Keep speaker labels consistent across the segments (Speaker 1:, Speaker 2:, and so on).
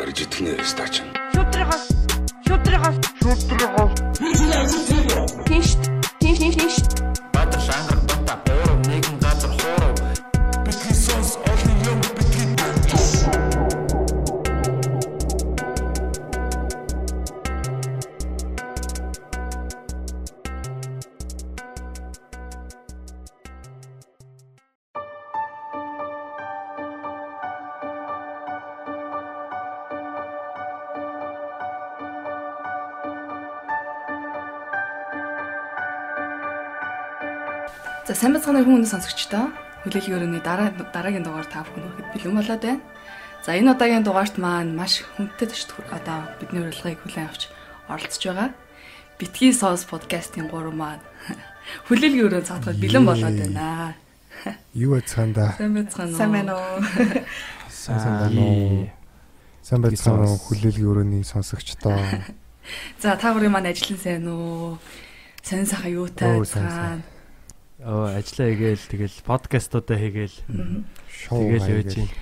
Speaker 1: Арж итгэнэ стач.
Speaker 2: Шүтрихос шүтрихос шүтрихос Тинш тинш тинш
Speaker 3: Баатар
Speaker 4: сайн бацгааны хүмүүст сонсогчдоо хүлээлгийн өрөөний дараа дараагийн дугаар та бүхэн хүрэхэд бэлэн болоод байна. За энэ удаагийн дугаарт маань маш хүндтэй төшт одоо бидний урилгыг хүлээн авч оролцож байгаа. Битгий соос подкастын гурван маань хүлээлгийн өрөө цаатгаад бэлэн болоод байна.
Speaker 5: Юу байцгаанда?
Speaker 4: Сайн бацгаана уу?
Speaker 6: Сайн байна уу?
Speaker 5: Сайн байна уу? Сайн байцгаана уу? Хүлээлгийн өрөөний сонсогчдоо.
Speaker 4: За та бүхэн маань ажиллан сайн уу? Сайн сайхан
Speaker 5: сайн,
Speaker 4: цаана.
Speaker 7: Оо ажиллаа хийгээл тэгэл подкастуудаа хийгээл
Speaker 5: Шоу
Speaker 7: тэгэл явж
Speaker 5: хийгээл
Speaker 7: байна.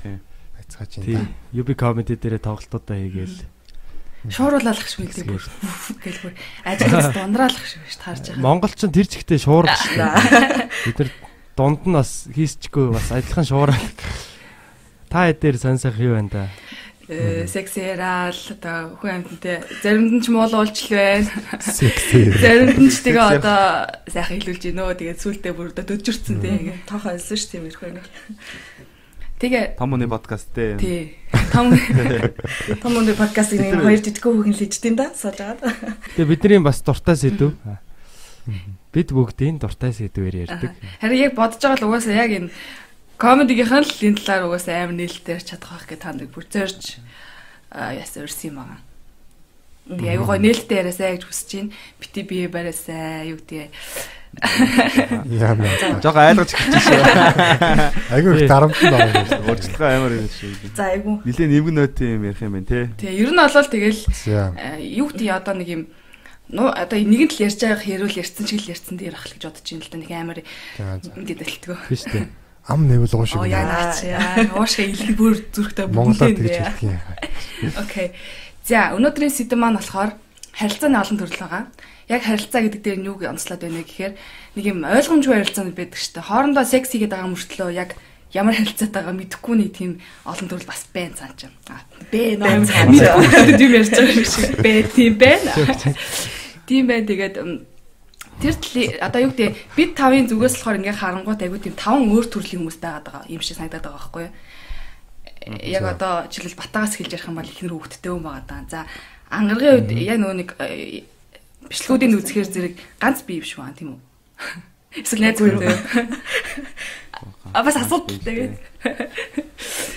Speaker 7: Тийм.
Speaker 5: байцгааж
Speaker 7: Тийм.
Speaker 5: байна.
Speaker 7: UB comedy дээр тоглолтуудаа хийгээл.
Speaker 4: Шууруулах шиг үлдээ бүр гэлбэр ажлаас дундраалах шиг биш таарч байгаа.
Speaker 7: Монголчин тэр чигтээ шүү дээ. Бид нар дунд нь бас хийсчгүй бас адилхан шуурал. Та хэд дээр сонь сайх юу байна да?
Speaker 4: Э, сексерал одоо хүн амьтантай заримд нь ч муул уулч л байна. Заримд нь ч тэгээ одоо сайхан хэлүүлж гинөө тэгээ сүултээ бүр одоо дөжөрцөн тэгээ.
Speaker 6: Тохоо олсон ш тийм ирэх нэг.
Speaker 4: Тэгээ
Speaker 8: Том үний подкаст те.
Speaker 4: тий. Том
Speaker 6: Том өндөр подкастын нэг хоёр жижиг хүүхэн л иждэм да сууж агаад.
Speaker 7: Тэгээ бидний бас дуртай сэдв. Бид бүгдийн дуртай сэдвээр ярьдаг.
Speaker 4: харин яг бодож байгаа л угаасаа яг энэ комедигийнхэн л энэ талаар угаасаа амар нээлттэй чадах байх гэж танд бүр зорж яасан өрсөн юм байгаа. Тэгээ аюу гоо нээлттэй яриасаа гэж хүсэж байна. Бити бие бараасаа юу гэдэг
Speaker 5: Яа мэ.
Speaker 8: Жог айлгаж шээ.
Speaker 5: Айгүй их дарамттай юм.
Speaker 8: Урьдчилгаа амар юм шиг.
Speaker 6: За айгу.
Speaker 8: Нилийн нэмгэн нөтийн юм ярих юм байна те.
Speaker 4: Тэгээ ер нь болол тэгэл юу гэдэг одоо нэг юм нуу одоо нэгэн л ярьж байгаа хэрүүл ярьсан шиг л ярьсан дээр ах л гэж бодож байна л да нэг амар ингээд дэлтгөө.
Speaker 7: Тийм шүү дээ.
Speaker 5: Ам нэвлгэн шиг.
Speaker 4: Оо яа. Уушаа илэг бүр зүрхтэй бүгдээ
Speaker 5: тэгж хэлдэг юм.
Speaker 4: Окей. За өнөөдрийн сэдэв маань болохоор харилцааны олон төрөл байгаа. Яг харилцаа гэдэг дээр нь юу онцлоод байна гэхээр нэг юм ойлгомжгүй харилцаанд байдаг шүү дээ. Хоорондоо секс хийгээд байгаа мөртлөө яг ямар харилцаатай байгаа мэдэхгүй нэг тийм олон төрөл бас байна цаан ч юм. А бэ нөө мэдгүй юм ярьж байгаа шиг бэ тийм байна. Тийм байна тэгээд тэр одоо юу гэдэг бид тавын зүгээс болохоор ингээ харангуут айгу тийм таван өөр төрлийн хүмүүс байгаад байгаа юм шиг санагдаад байгаа байхгүй юу? яг одоо жишээл батагаас хэлж ярих юм бол ихнэр хөвгттэй юм байгаа даа. За ангаргийн үед яг нөгөө нэг э, бичлэгүүдийн үзэхээр зэрэг ганц бие биш байна тийм үү? Эсвэл найз хүнтэй. А бас асуудалтай.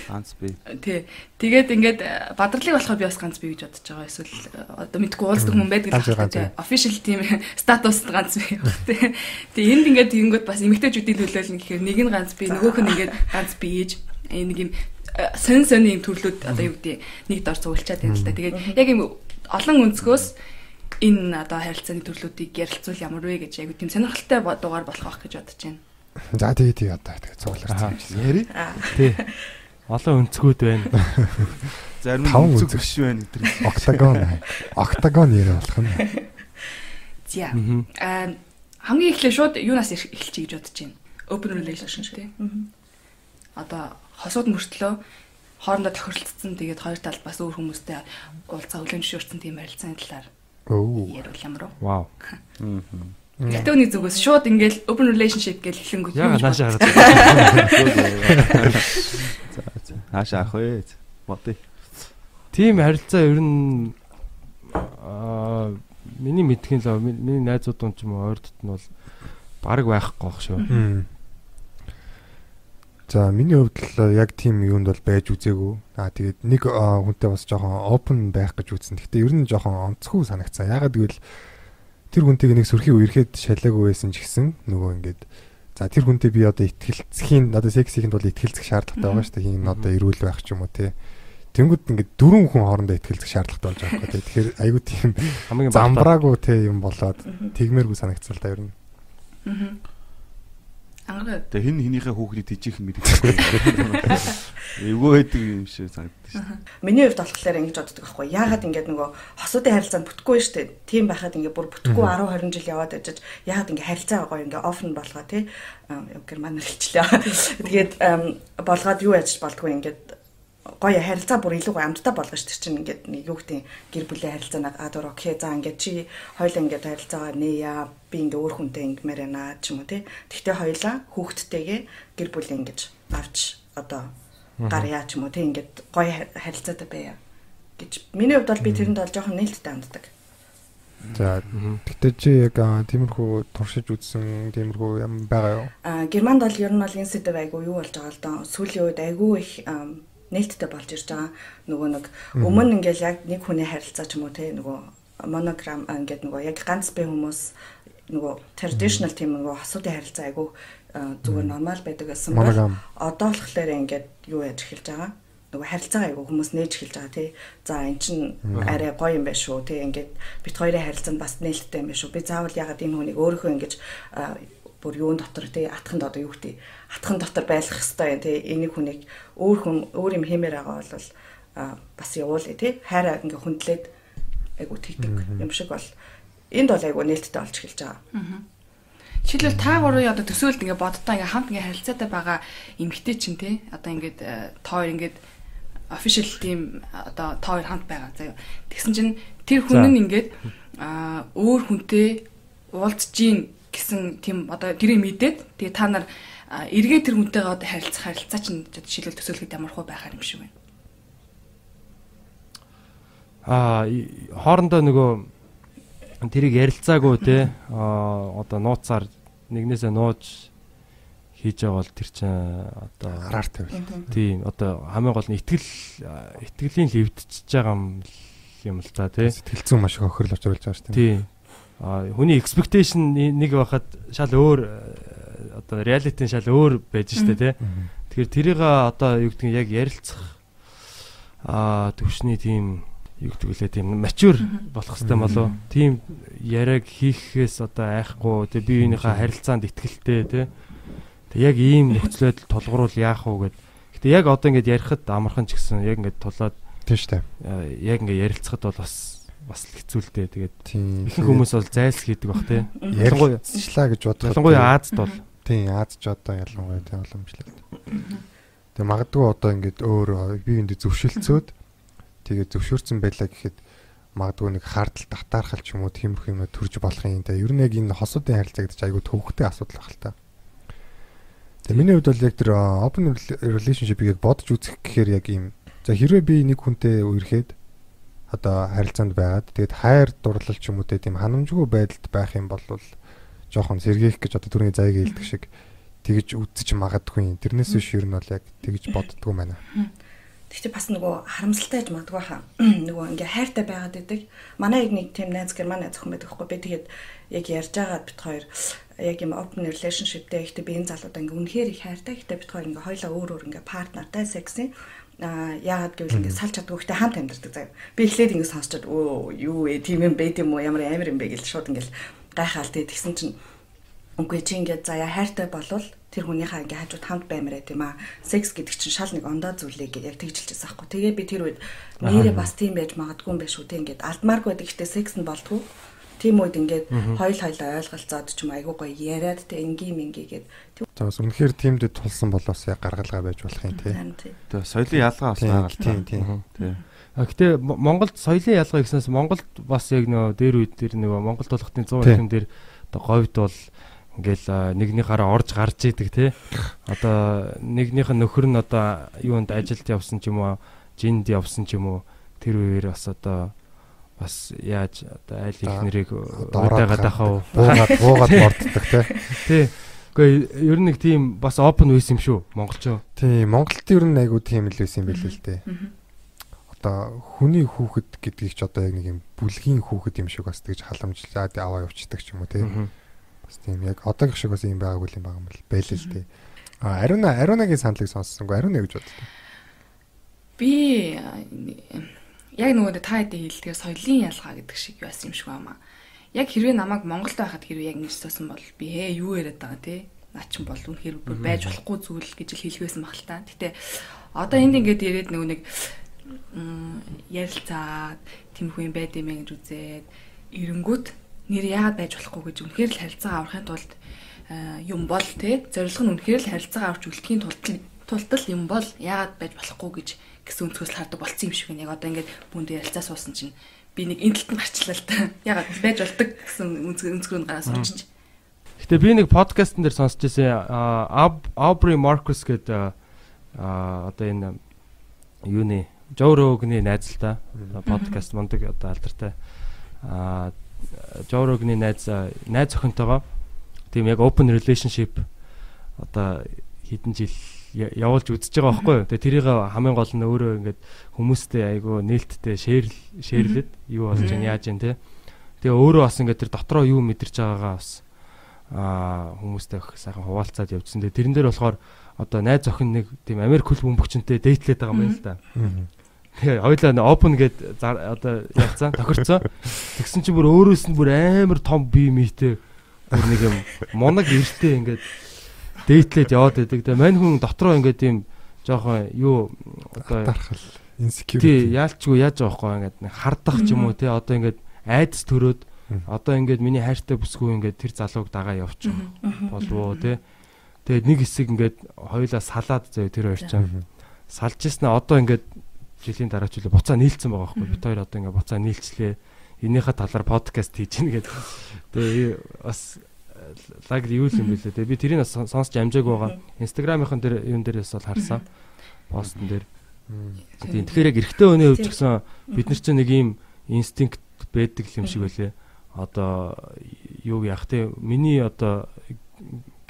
Speaker 8: Ганц би.
Speaker 4: Тий. Тэгээд ингээд э, бадрлыг болохоор би бас ганц бие гэж бодож байгаа. Эсвэл э, одоо мэдгүй уулздаг хүн байдаг л байна. Official тийм статус ганц бие баг тий. Тэгээ энд ингээд тэгэнгүүт бас эмэгтэйчүүдийн төлөөлөл гэхээр нэг нь ганц бие, нөгөөх нь ингээд ганц биеж э, нэг юм сонь сонь юм төрлүүд одоо юу гэдэг нэг дор цуглчаад байна л да. Тэгээд яг юм олон өнцгөөс энэ одоо харилцааны төрлүүдийг ярилцвал ямар вэ гэж айгу тийм сонирхолтой дугаар болох байх гэж бодож байна.
Speaker 5: За тэгээ тэгээ одоо тэгээ цуглаар. Яри.
Speaker 7: Тий. Олон өнцгүүд байна.
Speaker 8: Зарим
Speaker 5: үзэг.
Speaker 8: биш байна гэдэг.
Speaker 5: Октагон. Октагон ярэ болох нь.
Speaker 4: За. Аа хамгийн эхлээ шууд юунаас эх- эхэлчихье гэж бодож байна. Open relationship тий. Одоо хосууд мөртлөө хоорондоо тохиролцсон тэгээд хоёр талд бас өөр хүмүүстэй уулзаа хүлэмж шуурсан тийм харилцааны талаар
Speaker 5: Оо.
Speaker 4: ярил ямар вэ?
Speaker 7: Вау.
Speaker 4: Гэтэ үний зүгээс шууд ингээл open relationship гэж хэлэнгүүт
Speaker 7: Яга
Speaker 4: гэж
Speaker 7: наашаа гараад.
Speaker 8: За. Хаашаа ах вэ? Бодъё.
Speaker 7: Тийм харилцаа ер нь аа миний мэдхийн л ми- миний найзууд ч юм уу ойрдод нь бол баг байхгүй бах шүү.
Speaker 5: За миний хувьд л яг тийм юунд бол байж үзээгүй. Аа тэгээд нэг хүнтэй бас жоохон open байх гэж үзсэн. Гэхдээ ер нь жоохон онцгүй санагцсан. Ягаад гэвэл тэр хүнтэйг нэг сөрхий үерхэд шалаагүй байсан ч гэсэн нөгөө ингээд за тэр хүнтэй би одоо ихтгэлцхийн одоо сексихэнд бол ихтгэлцэх шаардлагатай байгаа шүү дээ. Хин одоо эрүүл байх ч юм уу те. Тэнгүүд ингээд дөрвөн хүн хоорондоо ихтгэлцэх шаардлагатай болж байгаа байхгүй. Тэгэхээр айгүй тийм
Speaker 7: Хамгийн
Speaker 5: замбраагүй те юм болоод тэгмээргүй санагцсан л да ер нь.
Speaker 4: Мгм. Ангаа
Speaker 8: Тэгээ хин хинийхээ хүүхний тижих мэдчихгүй. Эвгүй байдаг юм шиг санагдаж шүү.
Speaker 6: Миний хувьд болохоор ингэж боддог байхгүй. Яагаад ингэж нөгөө хосуудын харилцаанд бүтэхгүй шүү дээ. Тийм байхад ингэ бүр бүтэхгүй 10 20 жил яваад ажиж яагаад ингэ харилцаа гоё ингэ офн болгоо тий. Герман хэлчлээ. Тэгээд болгоод юу яаж болдгоо ингэж гоё харилцаа бүр илүү гоё амттай шүү дээ чинь ингээд нэг юу гэдэг гэр бүлийн харилцаанаа а дур окей за ингээд чи хоёул ингээд харилцаагаа нээя би ингээ өөр хүнтэй ингмээр байна ч юм уу тий. Тэгтээ хоёлаа хүүхдтэйгээ гэр бүл ингэж авч одоо гарьяа ч юм уу тий ингээд гоё харилцаатай байя гэж. Миний хувьд бол би тэрэнд бол жоохон нээлттэй ханддаг.
Speaker 5: За тэгтээ чи яг тиймэрхүү туршиж үзсэн тиймэрхүү юм байгаа юу?
Speaker 6: А Германд бол ер нь бол энэ сэдв айгу юу болж байгаа л доо. Сүүлийн үед айгу их нээлттэй болж ирж байгаа. Нөгөө нэг өмнө ингээл яг нэг хүний харилцаа ч юм уу тий нөгөө монограм ингээд нөгөө яг ганц бай хүмүүс нөгөө traditional тийм нөгөө хасуудын харилцаа айгу зүгээр нормал байдаг гэсэн бол одоо болохоор ингээд юу яаж эхэлж байгаа нөгөө харилцаа айгу хүмүүс нээж эхэлж байгаа тий. За эн чин арай гоё юм байна шүү тий. Ингээд бит хоёрын харилцаанд бас нээлттэй юм байна шүү. Би заавал ягаад энэ хүнийг өөрийнхөө ингэж бүр юун дотор тий атханд одоо юу гэдэг атхан дотор байлгах хэвээр юм тий. Энийг хүнийг өөр хүн өөр юм хэмээр байгаа бол бас явуулъя тий. Хайраа ингээ хүндлээд айгу тэгдэг юм шиг бол энд бол айгу нээлттэй болж эхэлж байгаа.
Speaker 4: Жишээлбэл та гурвын одоо төсөөлд ингээ боддоо ингээ хамт ингээ харилцаатай байгаа эмгтэй чинь тий одоо ингээд тоо ингээд official team одоо тоо хамт байгаа заяа. Тэгсэн чинь тэр хүн нь ингээд аа өөр хүнтэй уулзж гин гэсэн тийм одоо тэрийг мэдээд тэгээ та нар эргээ тэр хүнтэйгээ одоо харилцах харилцаа чинь жишээлбэл төсөөлөхөд ямар хөө байхаар юм шиг байна.
Speaker 7: Аа хоорондоо нөгөө тэрийг ярилцаагүй те одоо нууцаар нэгнээсээ нууж хийж байгаа бол тэр чинь одоо
Speaker 5: гараар тавил.
Speaker 7: Тийм одоо хамгийн гол нь итгэл итгэлийн левдчихэж байгаа юм л та тий.
Speaker 5: Сэтгэлзэн маш их охирол очруулж байгаа шүү дээ.
Speaker 7: Тийм. А хүний expectation нэг байхад шал өөр одоо reality шал өөр байж штэ тий. Тэгэхээр тэрийг одоо юу нь яг ярилцах а төвшний тийм юу гэдэг лээ тийм mature болох хэвээр болов. Тийм яриаг хийхээс одоо айхгүй тэг биеийнхээ харилцаанд ихтгэлтэй тий. Тэг яг ийм нөхцөл байдал тулгууруул яах вэ гэд. Гэтэ яг одоо ингэж ярихад амархан ч гэсэн яг ингэж тулаад
Speaker 5: тийм штэ.
Speaker 7: Яг ингэ ярилцахад бол бас бас хэцүүлтэй. Тэгээд ихэнх хүмүүс бол зайлс хийдэг бах тий.
Speaker 5: Ярилцлаа гэж бодоход
Speaker 7: ялангуяа Азад бол
Speaker 5: тийм Азад ч одоо ялангуяа тийм боломжлог. Тэг магадгүй одоо ингэж өөр бие биендээ зөвшөлдсөд тэгээ зөвшөөрсөн байлаа гэхэд магадгүй нэг хаардал татаархал ч юм уу тиймэрхүү юм төрж болох юм да. Ер нь яг энэ хосуудын харилцаа гэдэг чинь айгүй төвөгтэй асуудал баг л та. Тэгээ миний хувьд бол яг тэр open relationship-ийг бодож үзэх гэхээр яг ийм за хэрвээ би нэг хүнтэй үерхэд одоо харилцаанд байгаад тэгээд хайр дурлал ч юм уу тийм ханамжгүй байдалд байх юм бол жоохон сэргээх гэж одоо түрүүний заяг хэлдэг шиг тэгж үзэж магадгүй. Тэрнээс биш ер нь бол яг тэгж боддгоо байна.
Speaker 6: Тэгтээ бас нөгөө харамсалтай гэж магадгүй хаа. Нөгөө ингээ хайртай байгаад байдаг. Манай яг нэг тийм найз герман найз охин байдаг хгүй. Би тэгээд яг ярьж байгаад бит хоёр яг юм open relationship дээр ихтэй биеийн залууд ингээ үнэхээр их хайртай. Ихтэй бит хоёр ингээ хоёлаа өөр өөр ингээ партнертай секси а яагаад гэвэл ингээ салж чадгүй ихтэй хамт амьдардаг заяа. Би эхлээд ингээ сонсчод өө юу вэ тийм юм байд юм уу ямар амар юм бэ гэж шууд ингээл гайхаал тэгээд тэгсэн чинь үгүй чи ингээ заяа хайртай болвол тэр хүнийхээ ингээ хажууд хамт баймараа тийм аа. Секс гэдэг чинь шал нэг ондоо зүйлээ гэж яг тэгжилжсэн аахгүй. Тэгээ би тэр үед нэрээ бас тийм байж магадгүй юм биш үү тийм ингээд алдмааргүй ихтэй секс нь болтгоо. Тийм үед ингээд хоёул хоёлоо ойлголцоод ч юм айгуу гоё яриад тэ энгийн мингийгээд.
Speaker 5: За бас үнэхээр тиймдэд тулсан болоос яг гаргалгаа байж болох юм тий.
Speaker 8: Тэгээ соёлын ялгаа бас байгаа л
Speaker 5: тийм тийм.
Speaker 8: тий.
Speaker 7: А гэтээ Монголд соёлын ялгаа гэснээс Монголд бас яг нөө дээр үед дээр нөгөө Монгол тулхтын 100 хэдэн дээр одоо говьд бол ингээл нэгнийхаараа орж гарч идэг те. Одоо нэгнийх нь нөхөр нь одоо юунд ажилд явсан ч юм уу, жинд явсан ч юм уу тэр үеэр бас одоо бас яаж одоо айл их нэрийг уйдаагаад ахав
Speaker 5: буугаад буугаад морддог те.
Speaker 7: Тий. Гэхдээ ер нь нэг тийм бас open байсан юм шүү монголчоо.
Speaker 5: Тий, Монголд ер нь айгуу тийм л байсан юм билээ л дээ. Одоо хүний хүүхэд гэдгийг ч одоо яг нэг юм бүлгийн хүүхэд юм шиг бас тэгж халамжлаад аваа явцдаг ч юм уу тий. Тийм яг одоогийн шиг бас юм байгаагүй юм байгаа юм л байлээ л дээ. А Ариуна Ариунагийн саналыг сонссонгүй Ариуна гэж бодлоо.
Speaker 4: Би яг нөгөө та хэдийн хэлдгээр соёлын ялгаа гэдэг шиг яасан юм шиг байна. Яг хэрвээ намайг Монголд байхад хэрвээ яг нэг суусан бол би ээ юу яриад байгаа те. наа чин бол үнэхээр байж болохгүй зүйл гэж л хэлвэсэн баг л та. Гэтэ одоо энд ингээд ирээд нөгөө нэг ярилцаад тэмхүү юм байд юм гэж үзээд эренгүүт нэр яагаад байж болохгүй гэж үнэхээр л харилцаа авахын тулд юм бол те зорилго нь үнэхээр л харилцаа авч үлдэхийн тулд тултал юм бол яагаад байж болохгүй гэж гэсэн өнцгөөс л хардаг болцсон юм шиг байна. Яг одоо ингээд бүнд ярилцаа суусан чинь би нэг энэ талд нь гарчлаа л та. Яагаад байж болдог гэсэн өнцгөр нь гараа сурчиж.
Speaker 7: Гэтэ би нэг подкастн дээр сонсч байсан Aubrey Marcus гэдэг одоо энэ юуны Joe Rogan-ы найз л та. Подкаст мундаг одоо алдартай. Аа Rogan-ы найз найз охинтойгоо тийм яг open relationship одоо хэдэн жил явуулж үзэж байгаа байхгүй юу. Тэгээ тэрийг хамгийн гол нь өөрөө ингээд хүмүүстэй айгу нээлттэй шеэр шеэрлээд юу болж байна яаж байна те. Тэгээ өөрөө бас ингээд тэр дотроо юу мэдэрч байгаагаа бас аа хүмүүстэй сайхан хуваалцаад явжсан. Тэгээ тэрэн дээр болохоор одоо найз охин нэг тийм Америк хөл бөмбөгчөнтэй дейтлээд байгаа юм байна л да. Тэгээ хоёлаа open гээд одоо явцсан тохирцсон. Тэгсэн чинь бүр өөрөөс нь бүр амар том бие мийтэй бүр нэг юм моног эртээ ингээд дээтлээд яваад байдаг. Тэгээ мань хүн дотроо ингээд тийм жоохон юу одоо
Speaker 5: дархал insecurity.
Speaker 7: Тий, яалчгүй яаж байгаа байхгүй ингээд хардах ч юм уу тий одоо ингээд айдас төрөөд одоо ингээд миний хайртай бүсгүй ингээд тэр залууг дагаа явчих болов уу тий. Тэгээд нэг хэсэг ингээд хоёлаа салаад заяа тэр хоёр чам. Салж ирснэ одоо ингээд жилийн дараа ч үлээ буцаа нийлцсэн байгаа байхгүй. Бид хоёр одоо ингээд буцаа нийлцлээ. Энийхээ талаар подкаст хийж гин гэдэг. Тэгээ бас лаг юу юм бэлээ. Тэгээ би тэрийг бас сонсч амжаагүй байгаа. Инстаграмынхан дээр юун дээрээс бол харсан. Постн дээр. Тийм тэгэхээр яг эрэгтэй хүний хувьд ч гэсэн бид нар чинь нэг ийм инстинкт байдаг юм шиг байлээ. Одоо юу яах те миний одоо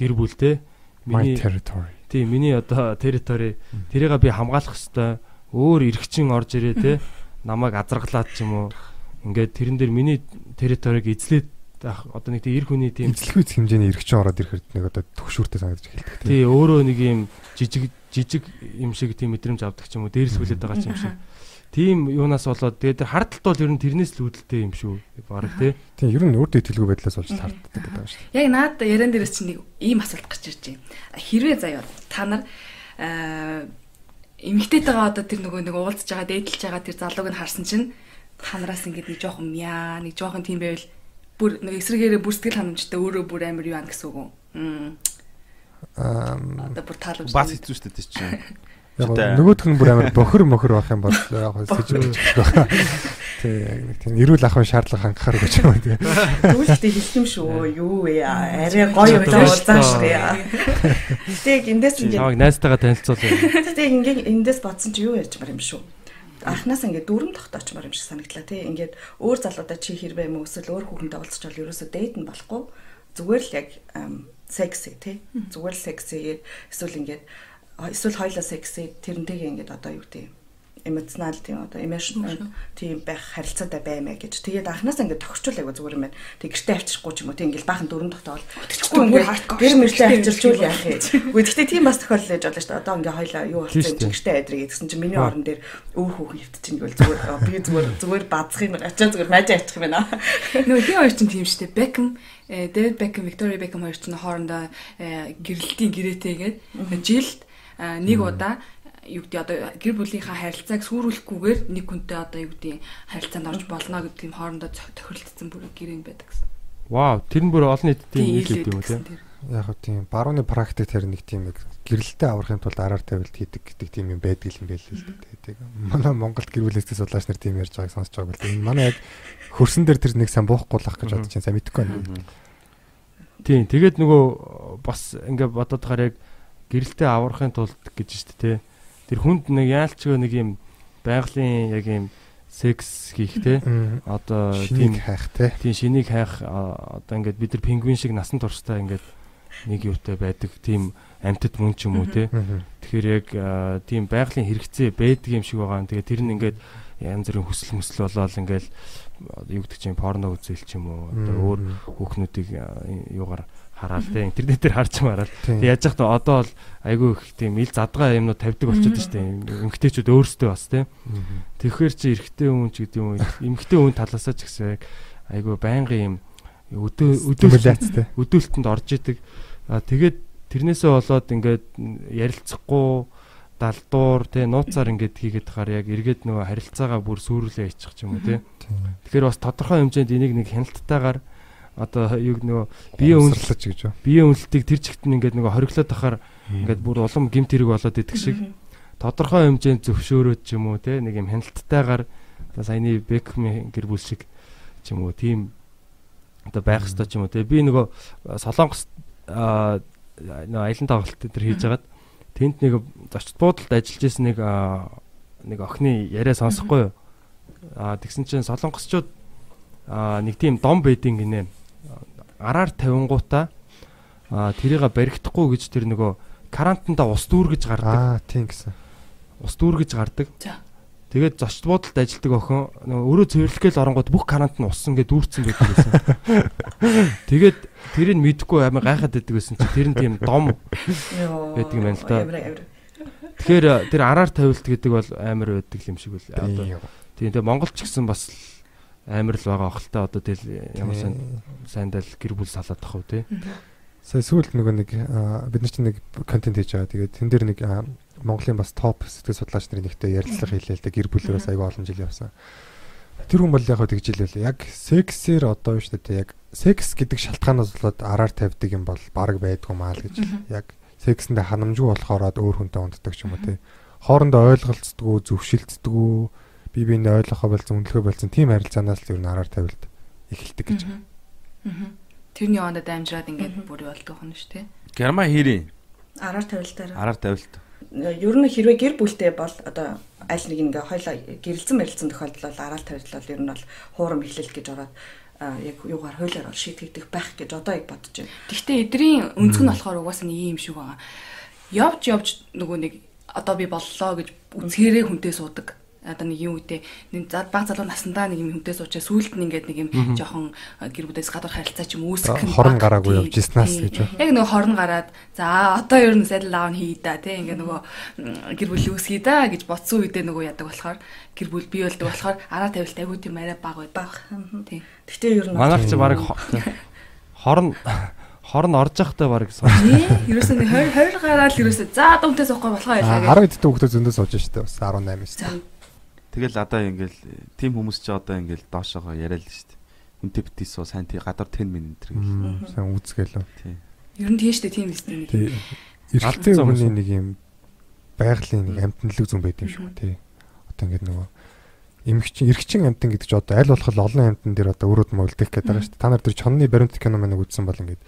Speaker 7: гэр бүл те
Speaker 5: миний territory.
Speaker 7: Тийм миний одоо территори тэрийг би хамгаалах хэвээр өөр эргчин орж ирээ те намайг азаргалаад ч юм уу ингээд тэрэн дээр миний территориг эзлээд одоо нэг тийм эр хүний тийм
Speaker 5: эзлэх хэмжээний эргчин ороод ирэхэд нэг одоо төгшүүртэй санагдаж эхэлдэг
Speaker 7: тийм. Тий өөрөө нэг юм жижиг жижиг юм шиг тийм мэдрэмж авдаг ч юм уу дээрсгүүлээд байгаа ч юм шиг. Тийм юунаас болоод тэгээд хардталт бол ер нь тэрнээс л үүдэлтэй юм шүү. Бараг тий.
Speaker 5: Тийм ер нь үрдэ итгэлгүй байдлаас болж харддаг гэдэг байгаа шүү.
Speaker 4: Яг наад яран дээрээс чинь нэг ийм асуулт гарч ирж байна. Хэрвээ заяа та нар эмгтээтэйгээ одоо тэр нөгөө нэг уулзж байгаа дээдэлж байгаа тэр залууг нь харсан чинь ханараас ингээд нэг жоохон мяа нэг жоохон тийм байвал бүр нэг эсрэгээрээ бүр сэтгэл ханамжтай өөрөө бүр амар юу ан гэсэн үг үү. Аа одоо бүр тааламж
Speaker 8: бас хэцүү шүү дээ чинь.
Speaker 5: Яг нөгөөх нь бүр амар бохор мохор байх юм бол яг сэжүүлж байгаа. Тэг яг нэг тийм эрүүл ахын шаардлага хангахаар гэж байна тийм.
Speaker 6: Хэлэх юм шүү. Юу вэ? Арай гоё юм уулзаа шүү. Тэг эндээс
Speaker 7: ингээд Намайг найзтайгаа танилцуулъя.
Speaker 6: Тэг ингээд эндээс бодсон чи юу ярьж байгаа юм шүү анханаас ингээд дүүрэн тогтоочмоор юм шиг санагдлаа тий. Ингээд өөр залуудаа чи хэрвээ юм эсвэл өөр хүүхэнтэй уулзч бол ерөөсөө дейт нь болохгүй. Зүгээр л яг секси тий. Зүгээр л секси эсвэл ингээд эсвэл хоёлаа секси тэрнтэйгээ ингээд одоо юу гэдэг эмоционал тийм одоо emotional тийм байх харилцаатай баймаа гэж. Тэгээд анханаас ингээд тохирчул айгу зүгээр юм байна. Тэг гэртээ авчирахгүй ч юм уу тийм ингээд баахан дөрөв тогтоол. Тэгчихгүй ингээд гэр мөртөө авчирчул яах юм. Үгүй гэхдээ тийм бас тохиолдол ээж болно шүү дээ. Одоо ингээд хоёлаа юу болсон гэртээ айдрыг гэсэн чинь миний орон дээр өөх хөөх хөвтөж ин гэвэл зүгээр би зүгээр зүгээр базахын ачаа зүгээр мажи ачих юм байна.
Speaker 4: Нөгөө хин хоёр чинь тийм шүү дээ. Beckham Дэвид Бекхэм, Виктория Бекхэм хоёр чинь хоорондоо гэрэлтийн гэрээтэйгээд жилд нэг удаа юу гэдэг одоо гэр бүлийнхаа харилцааг сүрүүлэхгүйгээр нэг хүнтэй одоо юу гэдэг харилцаанд орж болно гэдэг юм хоорондоо тохиролцсон бүр гэрэн байдаг гэсэн.
Speaker 7: Вау, тэр нь бүр олон нийтийн нийлээд юм тийм.
Speaker 5: Яг хөө тийм барууны практик тэр нэг тийм нэг гэрэлтэй аврахын тулд араар тавилт хийдэг гэдэг тийм юм байдаг юм байл л дээ. Манай Монголд гэр бүлээсээ судлаач нар тийм ярьж байгааг сонсож байгаа бол энэ манай яг хөрсөн дээр тэр нэг сан буухгүй лах гэж бодож чинь сайн мэдэхгүй байна.
Speaker 7: Тийм, тэгээд нөгөө бас ингээд бодоод тахаар яг гэрэлтэй аврахын тулд гэж шүү дээ тэр хүнд нэг яалчгүй нэг юм байгалийн яг юм секс хийх те одоо
Speaker 5: тийм хайх те
Speaker 7: тийм шинийг хайх одоо ингээд бид нар пингвин шиг насан туршдаа ингээд нэг юутай байдаг тийм амьтад мөн ч юм уу те тэгэхээр яг тийм байгалийн хэрэгцээ байдаг юм шиг байгаа. Тэгээ тэр нь ингээд янз бүрийн хүсэл мүсэл болоод ингээд юу гэдэг чинь порно үзэл ч юм уу одоо өөр хүүхнүүдийг юугаар хараад те. Интернет дээр харж мараад. Яаж яах вэ одоо бол айгүй их тийм ил задгаа юмнууд тавьдаг болчиход штэ. Эмгтээчүүд өөрсдөө бас те. Тэгэхээр чи эрэгтэй хүн ч гэдэг юм уу эмгтээ хүн талаасаа ч гэсэн яг айгүй байнгын юм өдөө өдөөлтөнд орж идэг. Тэгээд тэрнээсээ болоод ингээд ярилцахгүй далдуур те нууцаар ингээд хийгээд хаар яг эргээд нөгөө харилцаагаа бүр сүрүүлээ ячих ч юм уу те. Тэгэхээр бас тодорхой хэмжээнд энийг нэг хяналттайгаар одоо юу нөгөө бие
Speaker 5: үнэлж гэж юу.
Speaker 7: Бие үнэлтийг тэр чигт нь ингээд нөгөө хориглоод тахаар ингээд бүр улам гимт хэрэг болоод идэх шиг. Тодорхой хэмжээнд зөвшөөрөөд ч юм уу те нэг юм хяналтайгаар одоо саяны Бекхэм гэр бүл шиг ч юм уу тийм одоо байх ёстой ч юм уу те би нөгөө солонгос нөгөө аялан тоглолт төр хийж хагаад Тэнд нэг зочд буудалд ажиллаж исэн нэг нэг охины яриа сонсохгүй юу? Аа тэгсэн чинь солонгосчууд аа нэг тийм дом бэдин гинэ. Араар 50 гуута аа тэрийг баригдахгүй гэж тэр нөгөө карантинда ус дүүргэж гардаг.
Speaker 5: Аа тийм гэсэн.
Speaker 7: Ус дүүргэж гардаг. Тэгээд зочд буудалд ажилдаг охин өөрөө цэвэрлэхгээл оронгууд бүх карантин усан гэдээ дүүрцэн байдаг гэсэн. Тэгээд тэрийг мэдхгүй амар гайхаад байдаг гэсэн чи тэр нь тийм дом байдаг юм байна л да. Тэгэхээр тэр араар тавилт гэдэг бол амар байдаг юм шиг үл. Одоо тийм тэгээ Монгол ч гэсэн бас амар л байгаа охалтай одоо тэгэл ямар сайн сайндал гэр бүл салаад тахав тий.
Speaker 5: Сая сүүлд нөгөө нэг бид нар чинь нэг контент хийж байгаа. Тэгээд тэн дээр нэг Монголын бас топ сэтгэл судлаач нарын нэгтэй ярилцлага хийлээ л дээ гэр бүлээс аягүй олон жил явсан. Тэр хүн бол яг хөө тэгж хэлээ яг сексээр одоо юу шүү дээ яг секс гэдэг шалтгаанаас болоод араар тавьдаг юм бол баг байдгүй маа л гэж яг сексэндээ ханамжгүй болохоор өөр хүнтэй унддаг ч юм уу тий. Хоорондоо ойлголцдгүү, зөвшөлддгүү, бие биендээ ойлгохоо болсон, үнэлэхөө болсон тийм харилцаанаас л ер нь араар тавилт эхэлдэг гэж.
Speaker 4: Тэрний ондод амжираад ингээд бүр болдог хүн шүү тий.
Speaker 8: Герма хийрийн
Speaker 6: араар тавилтаар.
Speaker 8: Араар тавилт
Speaker 6: ер нь хэрвээ гэр бүлтэй бол одоо аль нэг ингээ хоёлоо гэрэлцэн мэрэлцэн тохиолдол бол араал тавилтлал ер нь бол хуурам эхлэл гэж ороод яг юугаар хуулиар бол шийтгэдэг байх гэж одоо яг бодож байна.
Speaker 4: Гэхдээ эдрийн өнцг нь болохоор угаасаа нэг юм шиг байгаа. Явж явж нөгөө нэг одоо би боллоо гэж үнсгэрээ хүнтэй суудаг одоо нэг юм үедээ нэг баг залуу насандаа нэг юм хүнтэй суучаа сүулт нь ингээд нэг юм жоохон гэр бүлээс гадуур харилцаа ч юм үүсгэх
Speaker 5: нь хорон гараагүй явж ирснаас гэж байна.
Speaker 4: Яг нэг хорон гараад за одоо ер нь сайд лаав хий да тий ингээд нөгөө гэр бүл үүсгий да гэж бодсон үедээ нөгөө ядаг болохоор гэр бүл бий болдог болохоор араа тавилт айгүй тийм арай баг байдаг.
Speaker 6: Тий. Гэхдээ ер нь
Speaker 7: манайх ч баг хорон хорн орж явахтай баг сонс.
Speaker 4: Ерөөсөө нэг 20 20 гараад ерөөсөө за дүнтэй суухгүй болохоо
Speaker 5: байлаа гэж. 10 дэд хүүхдүүд зөндөө сууж штэ бас 18 шүү.
Speaker 8: Тэгэл одоо ингээл тим хүмүүс ч одоо ингээл доошоогоо яриа л шүү дээ. Үнтэй битээс суу сайн тий гадар 10 минут гэл.
Speaker 5: Сайн үзгээл.
Speaker 4: Тий. Ер нь тийш дээ тийм эсвэл нэг.
Speaker 5: Тий. Эргэлтэй хүний нэг юм байгалийн нэг амтналэг зүн байд юм шүү тий. Одоо ингээд нөгөө эмгчин эргчин амтан гэдэг чинь одоо аль болох олон амтан дээр одоо өрөөд мөлдөх гэдэг байгаа шүү дээ. Та нар тэр чонны баримт кино маань үзсэн бол ингээд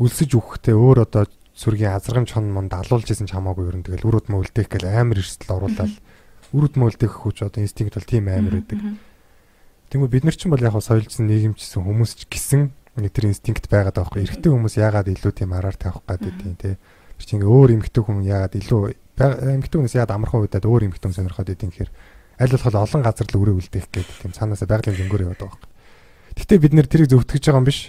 Speaker 5: өлсөж үхэхтэй өөр одоо сүргийн азаргам чон монд алуулж исэн ч хамаагүй ер нь тэгэл өрөөд мөлдөх гэл амар эрсдэл оруулаад үрд мөлдөх хүч одоо инстинкт бол тийм амар байдаг. Тэгмээ бид нар ч бол яг соёлжсэн нийгэмчсэн хүмүүс ч гисэн тэр инстинкт байгаад байгаа байхгүй. Эрэгтэй хүмүүс яагаад илүү тийм араар тавих гэдэг тийм те. Тэр чинь өөр эмэгтэй хүн яагаад илүү эмэгтэй хүнээс яагаад амархан удаад өөр эмэгтэй хүн сонирхоод идэв гэхээр аль болох олон газар л өрөө үлдээх гэдэг тийм цаанаасаа байгалийн зөнгөөр яваад байгаа байхгүй. Гэтэ бид нэр тэрийг зөвтгөж байгаа юм биш.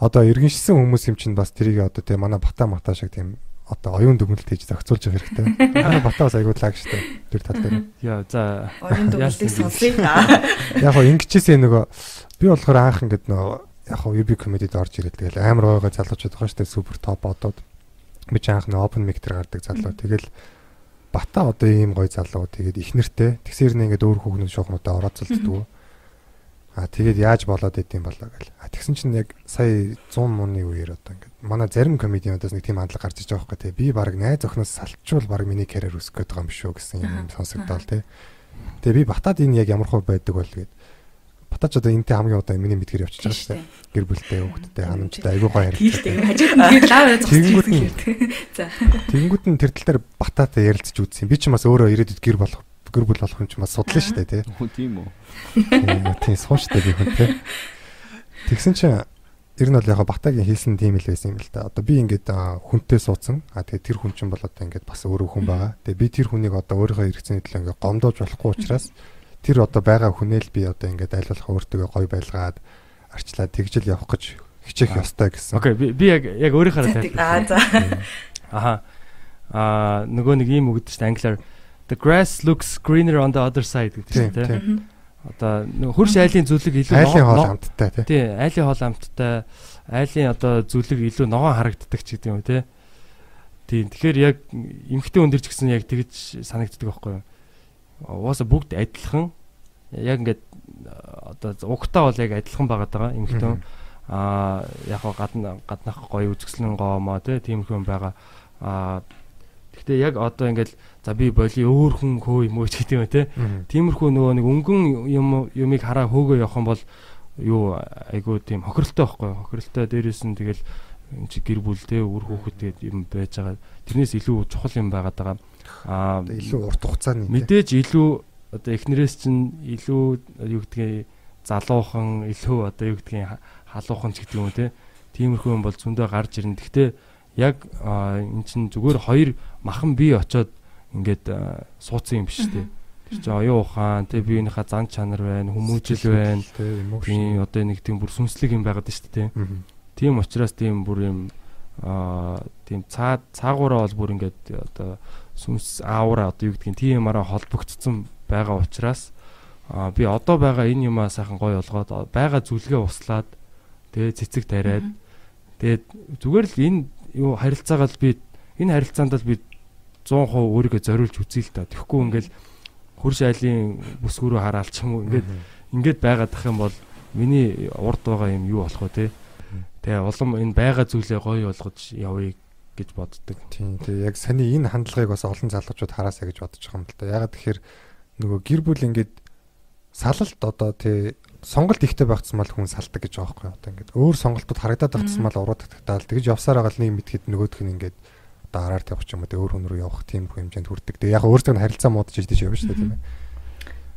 Speaker 5: Одоо иргэншсэн хүмүүс юм чинь бас тэрийг одоо тийм манай бата мата шиг тийм одоо оюун дүгнэлт хийж зохицуулж явах хэрэгтэй. Батаас аягүй лаг штэ тэр тал дээр.
Speaker 7: Яа за
Speaker 6: оюун дүгнэлтийг сонсъё.
Speaker 5: Яг хоо ингэчээсээ нөгөө би болохоор анх ингэдэг нөгөө яг хоо UB comedy-д орж ирээд тэгэл амар гоогоо залуучууд байгаа штэ супер топ одод. Би ч анх нөгөө open mic дээр гардаг залуу. Тэгэл бата одоо ийм гоё залуу тэгээд их нэртэй тэгсэр нэг ингээд өөр хүүхнүүд шуухнуудаа орооцолддог. А тэгээд яаж болоод идэм болоо гэл. А тэгсэн чинь яг сая 100 мууны үеэр одоо ингээд манай зарим комедиудаас нэг тийм хандлага гарч иж байгаа байхгүй тий. Би баг найз охноос салчвал баг миний карьер өсөх гээд байгаа юм шүү гэсэн юм сонсогдоол тий. Тэгээ би батад энэ яг ямар хөө байдаг бол гээд батач одоо энэтэй хамгийн удаа миний мэдгэр явчихж байгаа шүү дээ. Гэр бүлтэй хүүхдтэй ханамжтай айгүй гоё.
Speaker 4: Тийм хажууд нь лав зогсчих юм.
Speaker 5: За. Тэнгүүд нь тэр тал дээр бататай ярилцж үзсэн. Би ч бас өөрөө ирээдүйд гэр болох гэр бүл болох юм ч бас судлаа шүү дээ тий.
Speaker 8: Тийм үү.
Speaker 5: Тийм сууштай би хүн тий. Тэгсэн чинь ер нь бол яг Батагийн хийсэн тийм л байсан юм л да. Одоо би ингээд хүнтэй суудсан. А тэгээ тэр хүн чинь бол одоо ингээд бас өөрөө хүн байгаа. Тэгээ би тэр хүнийг одоо өөрийнхөө хэрэгцээний төлөө ингээд гомдоож болохгүй учраас тэр одоо байгаа хүнээл би одоо ингээд аль болох өөртөө гоё байлгаад арчлаад тэгжэл явах гэж хичээх ёстой гэсэн.
Speaker 7: Окей би би яг яг өөрийнхөө тайлбар.
Speaker 6: Аа за.
Speaker 7: Аха. Аа нөгөө нэг ийм үг гэдэг чинь англиар The grass looks greener on the other side гэдэг чинь тийм. одоо нэг хөрш айлын зүлэг илүү
Speaker 5: Айлын хоол
Speaker 7: ногоо-
Speaker 5: хамттай тий.
Speaker 7: тий айлын хоол амттай айлын одоо зүлэг илүү ногоон харагддаг ч гэдэг юм уу тий. Тийм тэгэхээр яг эмхтэй өндөр ч гэсэн яг тэгж санагддаг байхгүй юу. Угаасаа бүгд адилхан яг ингээд одоо угтаа бол яг адилхан байгаад байгаа эмхтэй.
Speaker 5: Мгм.
Speaker 7: Аа яг гадна гаднах гоё үзэсгэлэн гоомоо тий тиймэрхүү юм байгаа. Аа Гэхдээ яг одоо ингээд за би боли өөр хүн хөө юм уу ч гэдэг юм те. Тиймэрхүү нөгөө нэг өнгөн юм юмыг хараа хөөгөө явах юм бол юу айгуу тийм хохиролтой байхгүй юу? хохиролтой дээрээс нь тэгэл энэ чи гэр бүлтэй үр хүүхэд тэгээд юм байж байгаа. Тэрнээс илүү чухал юм байгаад байгаа. Аа
Speaker 5: илүү урт хугацааны
Speaker 7: мэдээж илүү одоо эхнэрээс чинь илүү юу гэдгийг залуухан илүү одоо юу гэдгийг ха- халуухан ч гэдэг юм те. Тиймэрхүү юм бол зөндөө гарч ирнэ. Гэхдээ яг эн чинь зүгээр хоёр махан бие очоод ингээд суудсан юм биш үү? Тэр чинь оюун ухаан, тэг биенийхээ зан чанар байна, хүмүүжил байна.
Speaker 5: тий.
Speaker 7: Тийм одоо нэг тийм бүр сүнслэг юм байгаад шүү дээ. Тийм учраас тийм бүр юм аа тийм цаа цаагаараа бол бүр ингээд одоо сүнс аавра одоо юу гэдгийг тийм юмараа холбогдсон байгаа учраас аа би одоо байгаа энэ юмаа сайхан гоё болгоод байгаа зүлгээ услаад тэгээ цэцэг тариад тэгээд зүгээр л энэ юу харилцаагаа л би энэ харилцаанд л би 100% өөрийгөө зориулж үзье л та. Тэгэхгүй ингээл хурш айлын бүсгүүрөө хараал ч юм уу ингээд ингээд байгаад ах юм бол миний урд байгаа юм юу болох вэ те Тэгээ улам энэ байгаа зүйлээ гоё болгож явъя гэж боддог.
Speaker 5: Тийм тий яг саний энэ хандлагыг бас олон залуучууд хараасаа гэж бодож байгаа юм л да. Ягаад тэгэхээр нөгөө гэр бүл ингээд салалт одоо тий сонголт ихтэй багцсан мал хүн салдаг гэж байгаа байхгүй? Одоо ингээд өөр сонголтууд харагдаад багцсан мал уруудагдтал тэгж явсаар байгаа л нэг мэдхэд нөгөөх нь ингээд одоо араар тавих ч юм уу тий өөр хүн рүү явах тийм хэмжээнд хүрдэг. Тэгээ яг өөртөө харилцаа муудаж иждэж явна шүү дээ тийм ээ.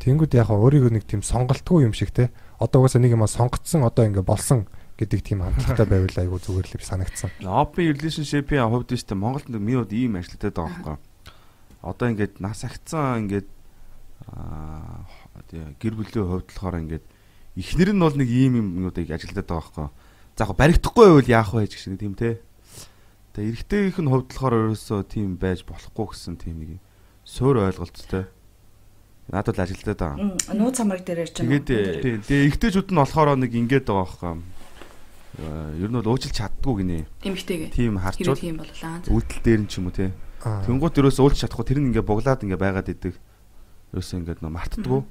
Speaker 5: Тэнгүүд яг өөрийгөө нэг тийм сонголтгүй юм шиг тий одоо угаасаа нэг юм сонгоцсон одоо ингээд болсон гэдэг тийм хандлагатай байвал айгу зүгээр л санагдсан.
Speaker 8: Open relationship-ийн хувьд нь шүү дээ Монголд нэг минут ийм ажилтдаг байгаа байхгүй. Одоо ингээд нас агцсан ингээд аа гэр бүлийн хувьд болохоор ингээд эхнэр нь бол нэг ийм юмнуудыг ажилтдаг байгаа байхгүй. За яг баригдахгүй байвал яах вэ гэж нэг тийм те. Тэгээ эрэгтэйгийнх нь хувьд болохоор ерөөсөө тийм байж болохгүй гэсэн тийм нэг суур ойлголттой. Надад л ажилтдаг байгаа.
Speaker 6: М, Нууц хамраг дээр ярьж
Speaker 8: Тэгээд тий тэгээ эрэгтэйчүүд нь болохоор нэг ингээд байгаа байхгүй. Аа, Ер нь бол уучлж чаддгүй гинэ.
Speaker 4: Эмхтэйгээ.
Speaker 8: Тийм харчвал
Speaker 4: тийм боллаа.
Speaker 8: үүдэл дээр нь ч юм уу те. Тэнгуут ерөөсөө уулж чадахгүй тэр нь ингээ боглаад ингээ байгаад идэг. Ерөөсөө ингээ нөө мартдаггүй.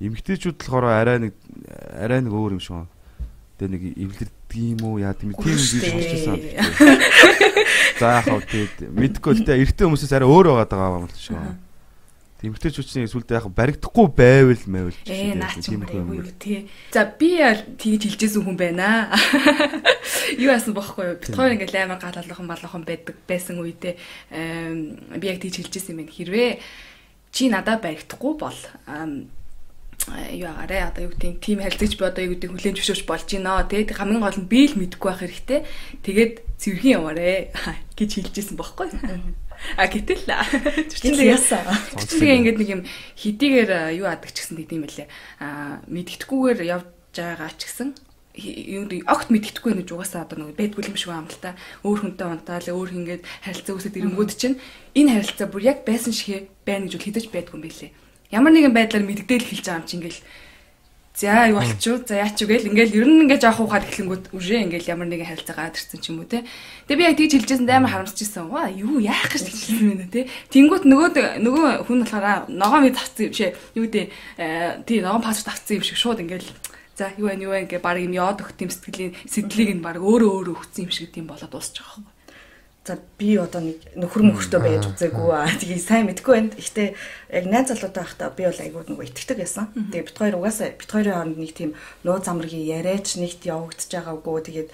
Speaker 8: Эмгтээчүүд болохоор арай нэг арай нэг өөр юм шиг. Тэгээ нэг эвлэрдэг юм уу яа тийм тийм биш болчихсон. За яхав тэгээд мэдгүй л дээ эрэгтэй хүмүүсээс арай өөр байгаад байгаа юм л шүү. Эмгтээчүүдийн сүлдээ яг баригдахгүй байвал мэвэл
Speaker 4: Ээ наач юм уу тий. За би яа тэгж хэлжсэн хүн байна. Юу яасан бохоггүй юу? Хоёр ингээл амар галалхан балахан байдаг байсан үедээ би яг тэгж хэлжсэн юм байна. Хэрвээ чи надад баригдахгүй бол юу агаарэ одоо юу гэдэг тим харилцагч би одоо юу гэдэг хүлэн зөвшөөрч болж гинөө тий хамгийн гол нь би л мэдгүй байх хэрэгтэй тэгээд цэвэрхэн яваарэ гэж хэлжсэн бохоггүй а гэтэл
Speaker 6: Чи яасан?
Speaker 4: Тэгээ ингээд нэг юм хэдийгээр а, юу адаг ч гэсэн гэдэг юм байлээ. Аа мэдгэдэггүйгээр явж байгаа ч гэсэн юу нэг огт мэдгэдэггүй нэг угаасаа одоо нэг байдгүй юм шиг та. Өөр хүнтэй унтаал өөр ингээд харилцаа үүсэж ирэнгүүт чинь энэ харилцаа бүр яг байсан шиг байна гэж бол хэдэж байдгүй юм байлээ. Ямар нэгэн байдлаар мэддэл хэлж байгаа юм чи ингээл За юу болчихв. За яач вэ гэл ингээл ер нь ингээд жоох ухаад эхлэнгүүт үжээ ингээл ямар нэгэн харилцаа гараад ирсэн ч юм уу те. Тэгээ би яг тэгж хэлжсэн амар харамсчихсан. Ва юу яах гэж хэлсэн юм бэ те. Тэнгүүт нөгөө нөгөө хүн болохоор ногоо мэд татсан юм шээ. Юу дээ тий ногоон паспорт татсан юм шиг шууд ингээл за юу вэ юу вэ ингээ баг юм яод өгт юм сэтгэлийн сэтлийг нь баг өөрөө өөрөө өгсөн юм шиг тийм болоод дуусчих واخ.
Speaker 6: За би одоо нэг нөхөр мөхөртөө байж үзээгүй аа. Тэгээ сайн мэдгүй байна. Гэхдээ яг найз залуутай байхдаа би бол айгүй нөгөө итгэдэг байсан. Тэгээ бит хоёр угаасаа бит хоёрын хооронд нэг тийм нууц амргийн яриач нэгт явагдаж байгаагүй. Тэгээд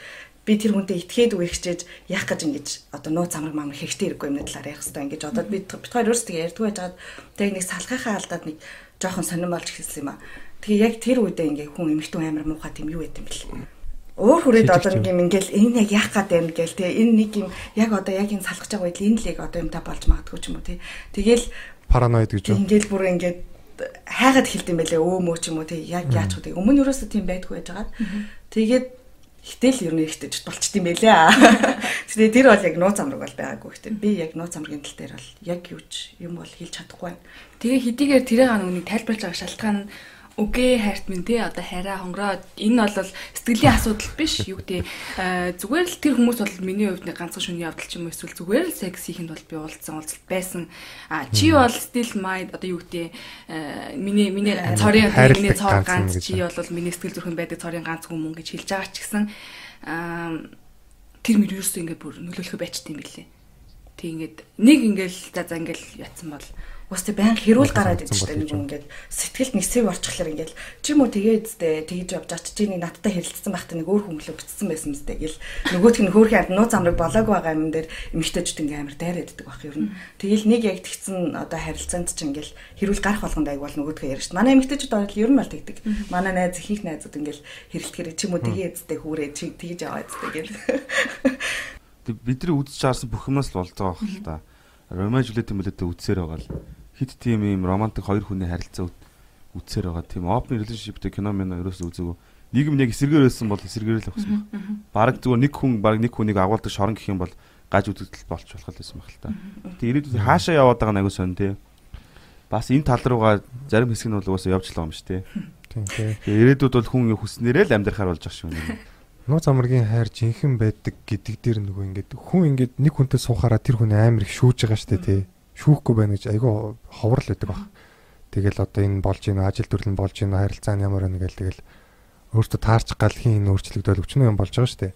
Speaker 6: би тэр хүнтэй итгээд үе хичээж яах гэж ингэж одоо нууц амраг маамар хэрэгтэй хэрэггүй юмны талаар ярих хэрэгтэй ингэж одоо би бит хоёр өөрсдөө ярьдгүй байж хаад тэг нэг салхахаа алдаад нэг жоохон сонирн болж хэлсэн юм аа. Тэгээ яг тэр үедээ ингээ хүн эмхтэн амар муухай тийм юу байт юм бэл өөр хүрээд одоо нэг юм ингээл энэ яг яах гээд байна гээл те энэ нэг юм яг одоо яг энэ салгаж байгаа үед энэ л яг одоо юмтай болж магадгүй ч юм уу те тэгэл
Speaker 5: Параноид гэж юу?
Speaker 6: ингээл бүр ингээд хайгаад хэлдэм байлээ өө мөө ч юм уу те яг яач вэ өмнө нь юусоо тийм байдгүй байж байгаа тэгээд Гэтэл ер нь ихтэй болчт юм байлээ. Тэгээ тэр бол яг нууц амраг бол байгаагүй ихтэй. Би яг нууц амрагын тал дээр бол яг юуч юм бол хэлж чадахгүй байна.
Speaker 4: Тэгээ хэдийгээр тэрийг нэг тайлбарлаж байгаа шалтгаан нь Үгүй хайрт минь тий одоо хараа хонгороо. Энэ бол сэтгэлийн асуудал биш юу гэдэг. Зүгээр л тэр хүмүүс бол миний хувьд нэг ганцхан шөнийн явдал ч юм уу эсвэл зүгээр л секс хийхэд бол би уулзсан уулзалт байсан. А чи бол still mind одоо юу гэдэг. Миний миний цорын миний цор ганц чи бол миний сэтгэл зүрхэнд байдаг цорын ганц хүн гэж хэлж байгаа ч гэсэн тэр мөр юусэн ингээд бүр нөлөөлөх байчт юм билээ. Тэг ингээд нэг ингээд за за ингээд ятсан бол Ус тэг баян хэрүүл гараад идэв чинь нэг ингээд сэтгэлд нисэг орчихлоор ингээд чи мө тэгээд зтэй тэгж явж очиж чиний надтай хэрэлдсэн байхдаа нэг өөр хүмүүлээ бүтцсэн байсан мэт гэл нөгөөх нь хөөрхөн амт нууц амраг болоог байгаа юм дээр эмгтээчд ингээ амар дайраад иддэг баг ер нь. Тэгэл нэг яг тэгсэн одоо харилцаанд ч ингээл хэрүүл гарах болгонд аяг бол нөгөөдгөө ярьж манай эмгтээчд орол ер нь бол тэгдэг. Манай найз ихих найзууд ингээл хэрэлдэхээр чи мө тэгээд зтэй хүүрээ чи тэгж яваа зтэй гэл.
Speaker 8: Бидний үзэж чаарсан бүх юмнаас л болж байгаа байх л та. Ромео Жулет юм үлээдээ үтсээр байгаа л хит тийм юм романтик хоёр хүний харилцаа үтсээр байгаа тийм open relationshipтэй кино мэн ерөөсөө үзээгүй нийгэм яг эсэргээр байсан бол эсэргээр л авсан баг. Бараг зүгээр нэг хүн баг нэг хүнийг агуулдаг шорон гэх юм бол гаж үзэгдэл болч болох байсан байх л та. Тэгээ ирээдүйд хаашаа яваад байгаа нэг сон тий. Бас энэ тал руугаа зарим хэсэг нь бол угаасаа явж л байгаа юм шүү тий. Тийм тий. Тэгээ ирээдүйд бол хүн хүснээрээ л амьдрахаар болж байгаа шүү.
Speaker 5: Нууц амргийн хайр жинхэнэ байдаг гэдэг дээр нөгөө ингээд хүн ингээд нэг хүнтэй суухаараа тэр хүн амар их шүүж байгаа штэ тий. Шүүхгүй байна гэж айгүй ховрол байдаг баг. Тэгэл одоо энэ болж ийн ажил төрлөн болж ийн харилцаа нь ямар нэг л тэгэл өөртөө таарч гал хин өөрчлөгдөөл өчнөө юм болж байгаа штэ.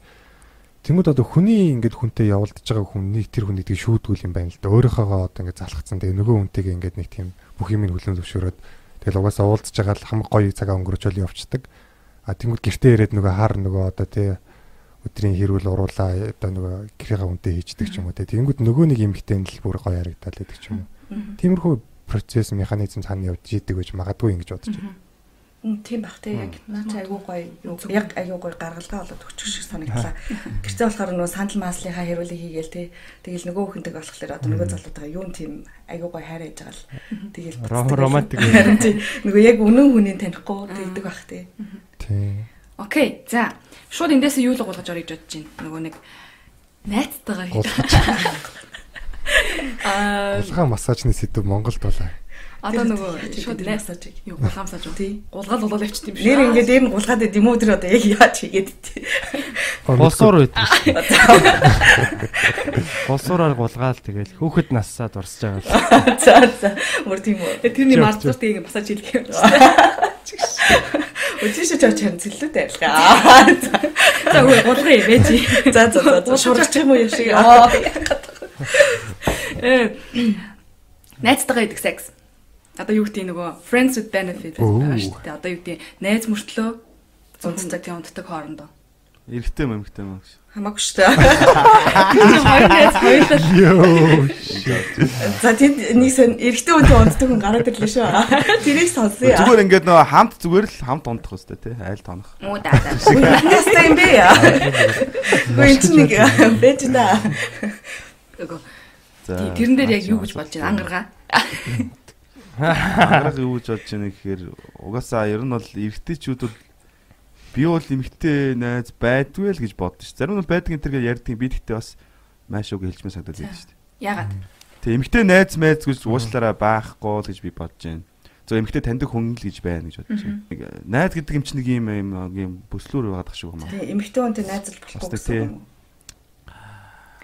Speaker 5: Тэнгүүд одоо хүний ингээд хүнтэй явуулдаж байгаа хүнийг тэр хүнийг тийг шүүдгүүл юм байна л да. Өөрийнхөөгөө одоо ингээд залхацсан. Тэгээ нөгөө хүнтэйгээ ингээд нэг тийм бүх юм хүлэн зөвшөөрөөд тэгэл угаасаа уулзж байгаа л хамаг гоё цагаа өнгөрөөчөөл явцдаг. А тэнгууд гэртээ ирээд нөгөө хар нөгөө одоо тий өдрийн хэрүүл уруулаа одоо нөгөө гэрээгээ үнтэй хийждэг ч юм уу тий. Тэнгууд нөгөө нэг эмгтэй нь л бүр гоё харагдаад байдаг ч юм уу. Тиймэрхүү процесс механизм цаана явж идэг гэж магадгүй ингэж бодож байна.
Speaker 6: Тийм бах те яг наач айгуу гоё яг айгуу гоё гаргалгаа болоод өгчих шиг санагдлаа. Гэртээ болохоор нөгөө сандал maaslынхаа хэрүүлийг хийгээл те. Тэгэл нөгөө хүндэг болохоор одоо нөгөө залуутайгаа юу тийм айгуу гоё хайраж байгаа л. Тэгэл
Speaker 7: романтик.
Speaker 6: Нөгөө яг үнэн хүнийг танихгүй тэгдэг бах те.
Speaker 5: Тийм.
Speaker 4: Окей. За. Шууд эндээсээ юу л гулгаж орё гэж бодож байна. Нөгөө нэг найзтайгаа хийж.
Speaker 5: Аа. Гулгаан массажны сэдв Монголд болоо.
Speaker 4: Одоо нөгөө шууд массаж юу гулгаан массаж уу тий. Гулгаал болоод явчих юм биш.
Speaker 6: Нэр ингээд дээр нь гулгаад байд юм уу тэр одоо яг яаж хийгээд тий.
Speaker 7: Болсуур байдаг. Болсуураар гулгаал тэгэл хүүхэд нассаа дурсаж байгаа.
Speaker 6: За за. Мөр тийм үү.
Speaker 4: Тэрний мастурт ингэ массаж хийлгэх юм.
Speaker 6: Өчигш ч очиж цэллүүд арилгаа.
Speaker 4: За үгүй гулган юм ээ чи.
Speaker 6: За за за. Шуурчих юм уу яшиг.
Speaker 4: Э найзтайгаа идэх секс. Одоо юу гэдэг нөгөө friends with benefit байгаа шүү дээ. Одоо юу гэдэг найз мөртлөө зунцдаг тийм унтдаг хоорондоо.
Speaker 8: Эрэгтэй юм эмэгтэй юм гэж.
Speaker 6: Хамаагүй шүү дээ.
Speaker 4: Хоёр найз хоёулаа.
Speaker 6: За тэнд нэг сэн эрэгтэй үнтэй унтдаг хүн гараад ирлээ шүү. Тэрийг сонсъё.
Speaker 8: Зүгээр ингээд нөгөө хамт зүгээр л хамт унтах өстэй тий айл тонох.
Speaker 4: Муу даа даа.
Speaker 6: Ястай юм бэ яа. Гүн чинь нэг бэж да.
Speaker 4: За. Тэрэн дээр яг юу гэж болж байна? Ангаргаа.
Speaker 8: Ангараг юу гэж бодож байна гэхээр угаасаа ер нь бол эрэгтэйчүүд бол би бол эмэгтэй найз байдгүй л гэж боддоо ш. Зарим нь байдаг энэ төргээ ярьдаг би тэгтээ бас маш үг хэлжмээ санагдаад байдаг ш.
Speaker 4: Ягаад?
Speaker 8: Тэг эмэгтэй найз майз гэж уушлаараа байхгүй л гэж би бодож байна. Зөв эмэгтэй таньдаг хүн л гэж байна гэж бодож байна. Найз гэдэг юм чинь нэг юм юм бүслүүр байгаад тах шиг юм аа.
Speaker 6: Тэг эмэгтэй хүнтэй найзал болохгүй гэсэн юм.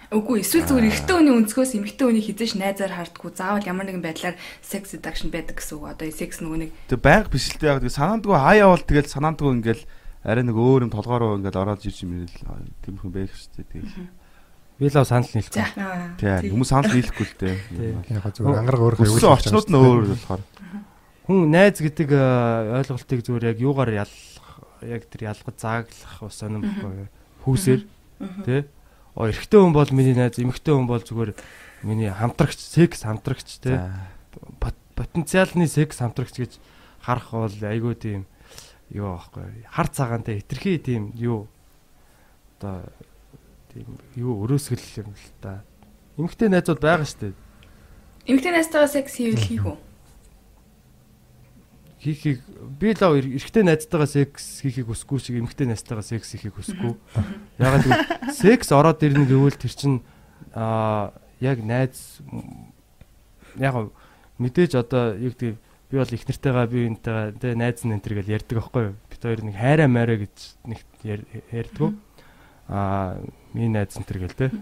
Speaker 4: Үгүй эсвэл зүгээр эрэгтэй хүний өнцгөөс эмэгтэй хүний хизээш найзаар хардггүй заавал ямар нэгэн байдлаар sex seduction байдаг гэсэн үг. Одоо sex нөгөө нэг
Speaker 8: Тэг байг биш л дээ. Санаандгүй хаяа бол тэгэл санаандгүй ингээл арай нэг өөр юм толгоороо ингээл ороод ирж юм ирэл тиймэрхүү байх шүү дээ. Тэгэл.
Speaker 7: Би л санал нийлэхгүй.
Speaker 8: Тийм хүмүүс санал нийлэхгүй л дээ.
Speaker 5: Яг зүгээр ангараг өөрөө
Speaker 8: аюул орчнууд нь өөр болохоор.
Speaker 7: Хүн найз гэдэг ойлголтыг зүгээр яг юугаар ялах яг тэр ялгаж зааглах ус сонирм бохгүй хүүсээр тий оо эрэгтэй хүн бол миний найз, эмэгтэй хүн бол зүгээр миний хамтрагч, секс хамтрагч те. Потенциалны секс хамтрагч гэж харах бол айгүй тийм юу аахгүй. Хар цагаантай хитрхи тийм юу одоо тийм юу өрөөсгөл юм л та. Эмэгтэй найзууд байгаа шүү дээ.
Speaker 4: Эмэгтэй найзтайгаа секс хийвэл хийх үү?
Speaker 7: Хийхийг би л эрэгтэй найзтайгаа секс хийхийг хүсэхгүй шиг эмэгтэй найзтайгаа секс хийхийг хүсэхгүй. Ягаад гэвэл секс ороод ирнэ гэвэл тэр чин аа яг найз яг мэдээж одоо юу гэдэг би бол их нартайгаа би энтэйгээ тэ найз нь энтер гэж ярьдаг байхгүй юу. Бид хоёр нэг хайраа маарэ гэж нэг ярьдаг. Аа миний найз энтер гэл тэ.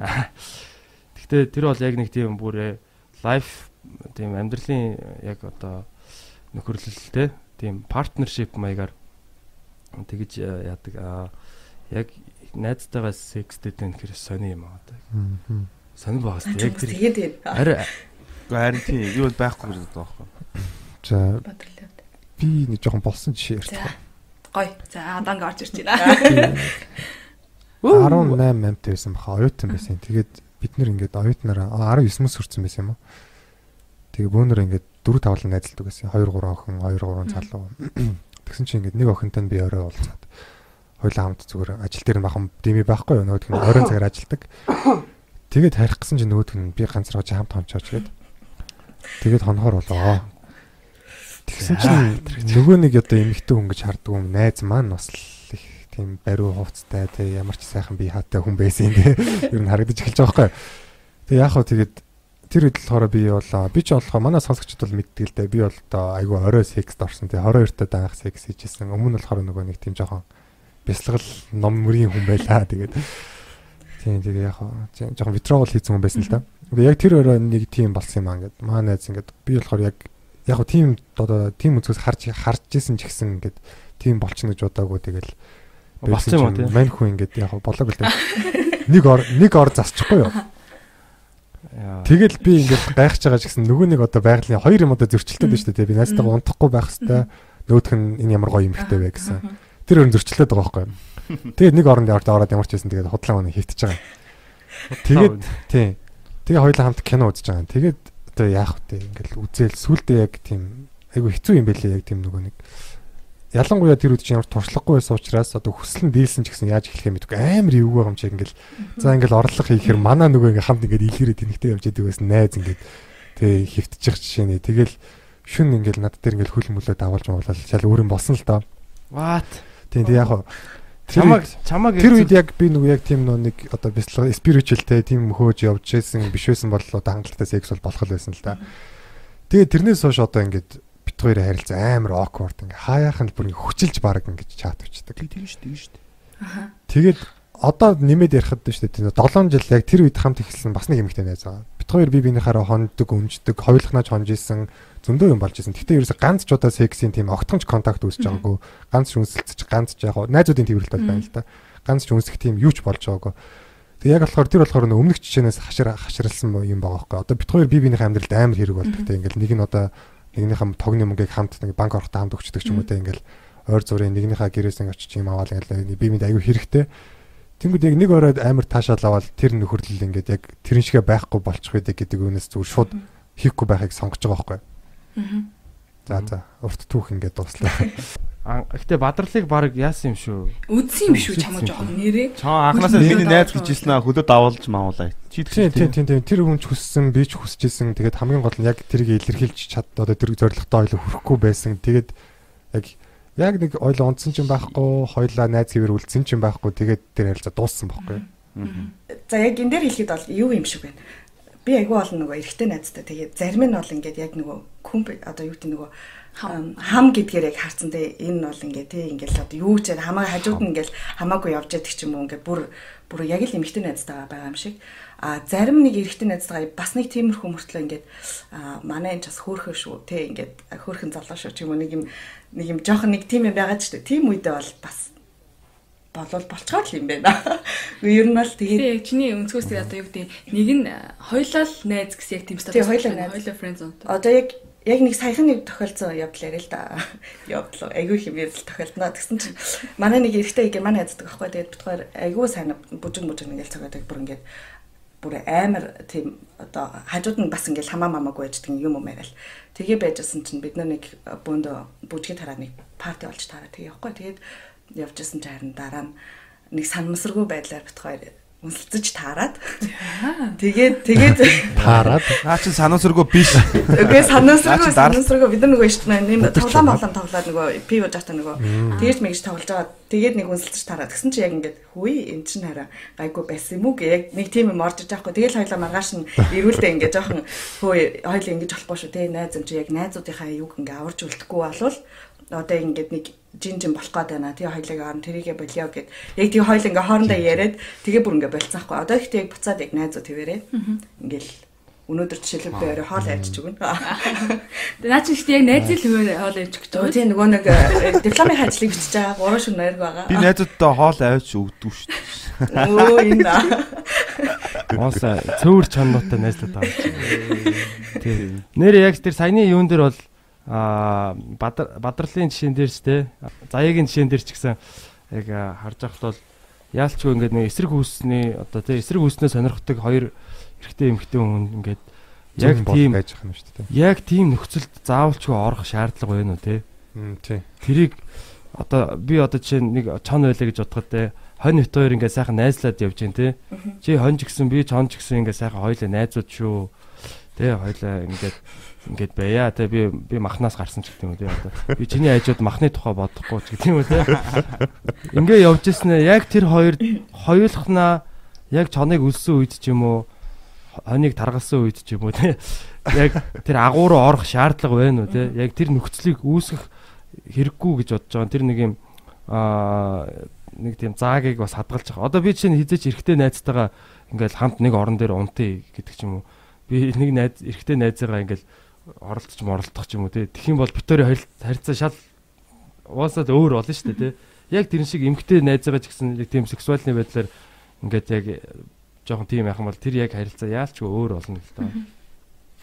Speaker 7: Гэхдээ тэр бол яг нэг тийм бүр лайф тийм амьдралын яг одоо нөхөрлөл тэ тийм партнершип маягаар тэгж яадаг. Аа яг найзтайгаа секстэд энэ хэр сони юм аа. Сони багс яг тэр
Speaker 6: тэгээд
Speaker 7: арай
Speaker 8: Харин тийм юу байхгүй гэж боддог байхгүй.
Speaker 5: За
Speaker 6: бодлоо.
Speaker 5: би нэг жоохон болсон жишээ ярьж
Speaker 4: За. Гой. За аданг орж ирж байна.
Speaker 5: 18 амт байсан баха оюутан байсан. Тэгээд бид нэр ингээд оюутнараа 19 мөс хүрсэн байсан юм уу? Тэгээ бөөнөр ингээд дөрөв тавлан найзалдаг байсан. 2 3 охин, 2 3 залуу. Тэгсэн чинь ингээд нэг охинтой би орой уулзаад хоёлаа хамт зүгээр ажил дээр бахан дими байхгүй юу? Нөгөөх нь оройн цагаар ажилдаг. Тэгээд харих гэсэн чинь нөгөөх нь би ганцраа чи хамт хончооч гээд. Тэгээд хонохоор болоо. Тэгсэн чинь нөгөө нэг одоо эмэгтэй хүн гэж харддаг юм найз маань бас л их тийм бариу хувцтай тий ямар ч сайхан би хаатай хүн байсан юм тий. Ер нь харагдаж эхэлж байгаа байхгүй. Тэгээ яг хөө тэгээд тэр үед болохоор би болоо. Би ч болохоо манай сонсогчд бол мэддэг л дээ. Би бол одоо айгүй орой секст орсон тий 22 та даах секс хийжсэн. Өмнө нь болохоор нөгөө нэг тийм жоохон бясалгал ном мөрийн хүн байлаа тэгээд Тийм тэгээ яг жоохон витрогол хийсэн хүн байсан л да. Тэгээ яг тэр өрөө нэг тийм болсон юм аа ингээд. Маа найз ингээд би болохоор яг яг тийм одоо тийм үзээс харж харж исэн ч гэсэн ингээд тийм болчихно гэж бодоагүй. Тэгэл
Speaker 7: болсон юм тийм
Speaker 5: мань хүн ингээд яг болоог л да. Нэг ор нэг ор засчихгүй юу? Тэгэл би ингээд гайхаж байгаа ч гэсэн нөгөө нэг одоо байгалийн хоёр юм одоо зөрчилдөд байна шүү дээ. Би найзтайгаа унтахгүй байх хэвээр нөгөөх нь энэ ямар гоё юм ихтэй вэ гэсэн. Тэр өөр зөрчилдөд байгаа байхгүй юу? Тэгээд нэг оронд ороод ороод ямар ч байсан тэгээд худлаа өнө хийвтэж байгаа. Тэгээд тий. Тэгээ хоёулаа хамт кино үзэж байгаа. Тэгээд одоо яах вэ? Ингээл үзэл сүулдэ яг тийм айгу хэцүү юм байлээ яг тийм нөгөө нэг ялангуяа тэр үед чинь ямар туршлагагүй байсан учраас одоо хүсэл нь дийлсэн ч гэсэн яаж эхлэхээ мэдгүй амар эвгүй байгаа юм чи ингээл за ингээл орлого хийхээр манаа нөгөө ингээл хамт ингээд илгэрээ тэнэгтэй явж идэг байсан найз ингээд тэг хөвтчих жишээ нэ. Тэгэл шүн ингээл над дээр ингээл хөл мөлөө давуулж муулаад шал өөр юм болсон л доо.
Speaker 7: What?
Speaker 5: Тийм тэг яг
Speaker 7: чамаг чамаг
Speaker 5: тэр үед яг би нөгөө яг тийм нэг одоо бяцлага спиричуалтэй тийм хөөж явж байсан биш байсан бол одоо хангалттай секс бол болох л байсан л да. Тэгээ тэрнээс хойш одоо ингээд хоёрын харилцаа амар awkward ингээ хаяах нь бүр ингээ хүчилж баг ингээ чат өчдөг.
Speaker 8: Тийм шүү дээ, шүү дээ.
Speaker 6: Аха.
Speaker 5: Тэгээд одоо нэмээд ярихад шүү дээ. 7 жил яг тэр үед хамт ихсэн бас нэг эмэгтэй найз байгаа. Бит хоёр бие биенийхаараа хондог, өмждөг, хоёулахнаач хонж исэн зөндөө юм болж исэн. Гэтэ ерөөсө ганц ч удаа сексийн тийм огтхонч контакт үүсэж байгаагүй. Ганц ч үнсэлцэж, ганц ч яг найзуудын тэмрэлт бол байна л да. Ганц ч үнсэх тийм юу ч болж байгаагүй. Тэг яг болохоор тэр болохоор өмнөх жишээнээс хашир хаширлсан юм байгаа байхгүй. Одоо бит хоёр бие биенийхээ амьдралд амар хэрэг болдог. Тэг ингээл нэг нь одоо нэгнийхээ тогны мөнгийг хамт нэг банк орохтой хамт өгчдөг ч юм уу те ингээл ойр зүрийн нэгнийхээ гэрээс ингээд очиж юм аваад ингээл би мэд аягүй хэрэгтэй. Тэнгүүд яг нэг оройд амар таашаал аваад тэр нөхөрлөл ингээд яг тэрэн шигэ байхгүй болчих байдаг гэдэг үнээс зүгээр шууд хийхгүй байхыг сонгож байгаа байхгүй. За за урт түүх ингээд дуслаа.
Speaker 7: Гэхдээ бадралыг баг яасан юм шүү.
Speaker 4: Үдсэн юм шүү чамаа жоохон нэрээ.
Speaker 8: Чаа анханасаа миний найз гэж хэлсэн аа хөдөө давуулж маавлаа. Чи
Speaker 5: Тийм тийм тийм тийм тэр хүн ч хүссэн би ч хүсэжсэн. Тэгээд хамгийн гол нь яг тэрийг илэрхийлж чад одоо тэр зоригтой ойлоо хүрэхгүй байсан. Тэгээд яг яг нэг ойлоо унтсан ч юм байхгүй, хоёлаа найз хэвэр үлдсэн ч юм байхгүй. Тэгээд тэр харилцаа дууссан байхгүй.
Speaker 6: За яг энэ дээр хэлэхэд бол юу юм шиг байна. Би айгүй бол нөгөө эрэгтэй найзтай. Тэгээд зарим нь бол ингээд яг нөгөө хүн одоо юу гэдэг нөгөө хам гэдгээр яг харцсан те энэ бол ингээ те ингээл одоо юу ч хамаа хажууд нь ингээл хамаагүй явж яддаг ч юм уу ингээ бүр бүр яг л эмхтэн найзтайгаа байгаа юм шиг а зарим нэг эрэгтэй найзтайгаа бас нэг тиймэрхүү мөртлөө ингээд манай энэ бас хөөхөн шүү те ингээд хөөхөн залуу шүү ч юм уу нэг юм нэг юм жоохон нэг тийм юм байгаа ч тийм үедээ бол бас болвол болцгоор л юм байна. Ер нь бол тэгээд
Speaker 4: яг чиний өнцгөөс тэгээд одоо юу гэдэг нэг нь хоёлал найз гэсэн яг тийм
Speaker 6: статус. Тэгээд хоёлаа
Speaker 4: хоёлаа friends зон.
Speaker 6: Одоо яг яг нэг саяхан нэг тохиолдсон явдал яриа л да. Явдал айгүй хэмээр л тохиолдно. Тэгсэн чинь манай нэг эрэгтэй герман хайцдаг байхгүй. Тэгээд битгаар айгүй сайн бүжиг бүжиг нэгэл цагаадаг бүр ингээд бүр амар тийм одоо хажууд нь бас ингээд хамаа мамаагүй байждаг юм юм яриа л. Тэгээ байжсэн чинь бид нар нэг бөөндө бүжгийг тараа нэг парти болж таараа тэгээ явахгүй. Тэгээд явжсэн чинь харин дараа нь нэг санамсаргүй байдлаар бит хоёр үнсэлцэж таарад. Тэгээд тэгээд
Speaker 5: Таарад.
Speaker 8: Наа чи санаасргүй биш.
Speaker 6: үгүй
Speaker 8: дараа-
Speaker 6: санаасргүй бид нар нөгөө ишт нэм
Speaker 5: Өдөрч
Speaker 6: тоглоом болон тоглоод нөгөө пив жаата нөгөө тэгж мэгж тоглож байгаа. Тэгээд нэг үнсэлцэж таарад. Тэгсэн чи яг ингээд хүй эн чин хараа гайгүй байсан юм уу гэ яг нэг тийм юм орж иж байхгүй. Тэгэл хоёлаа маргааш нь ирүүлдэ ингээд жоохон хөөе хоёлаа ингэж болохгүй шүү те найз юм чи яг найзуудынхаа юг ингээд аварж үлдэхгүй болвол одоо ингээд нэг жин жин болох гээд байна. Тэгээ хоёлыг орн тэрийгэ болио гэд. Яг тэгээ хоёул ингээ хоорондоо яриад тэгээ бүр ингээ болцсаахгүй. Одоо ихтэй яг буцаад яг найзууд хэвээрээ. Ингээл өнөөдөр жишээлбэл би орой хоол авчиж өгнө.
Speaker 4: Тэгээ наа чи ихтэй яг найзын л хөвөө хоол явж гэж байгаа.
Speaker 6: тийм нөгөө нэг э, дипломын ажлыг бичиж байгаа 3 шөнө нойр байгаа.
Speaker 8: Би найзуудтай хоол авч өгдөг шүү дээ.
Speaker 6: Өө энэ.
Speaker 7: Ууса цөөр чаннуутай найзлаад байгаа. Тийм. Нэр яг тэр саяны юун дээр бол аа Бадар Бадралын жишээн дээр ч те заяагийн жишээн дээр ч гэсэн яг харж байхад бол яалчгүй ингээд нэг эсрэг үүсний одоо те эсрэг үүснээ сонирхдаг хоёр эрэгтэй эмэгтэй хүн ингээд яг тийм
Speaker 5: байж байгаа юм шүү дээ.
Speaker 7: яг тийм нөхцөлд заавалчгүй орох шаардлага байна уу те
Speaker 5: Мм тий.
Speaker 7: тэрийг одоо би одоо жишээ нэг чон байлаа гэж бодоход те хонь хоёр ингээ сайхан найзлаад явж гин те чи хонь ч гэсэн би чон ч гэсэн ингээ сайхан хоёлаа найзууд шүү те хоёлаа ингээд ингээд байя те би би махнаас гарсан ч гэдэг юм те одоо би чиний айжууд махны тухай бодохгүй ч гэдэг юм уу те ингээ явж ирсэн яг тэр хоёр хоёулахнаа яг чоныг өлсөн үед ч юм уу хоныг таргалсан үед ч юм уу те яг тэр агуу руу орох шаардлага байна уу те яг тэр нөхцөлийг үүсгэх хэрэггүй гэж бодож байгаа. Тэр нэг юм аа нэг тийм заагийг бас хадгалж байгаа. Одоо би чинь хизээч эрэгтэй найзтайгаа ингээл хамт нэг орон дээр унтъя гэдэг ч юм уу. Би нэг найз эрэгтэй найзаагаа ингээл оролдож моролдох ч юм уу те. Тэгэх юм бол битүүрийн харилцаа шал уусаад өөр болно шүү дээ те. Яг тэрэн шиг эмэгтэй найзаагаа ч гэсэн яг тийм сексуальны байдлаар ингээд яг жоохон тийм яхан бол тэр яг харилцаа яалч өөр болно л доо.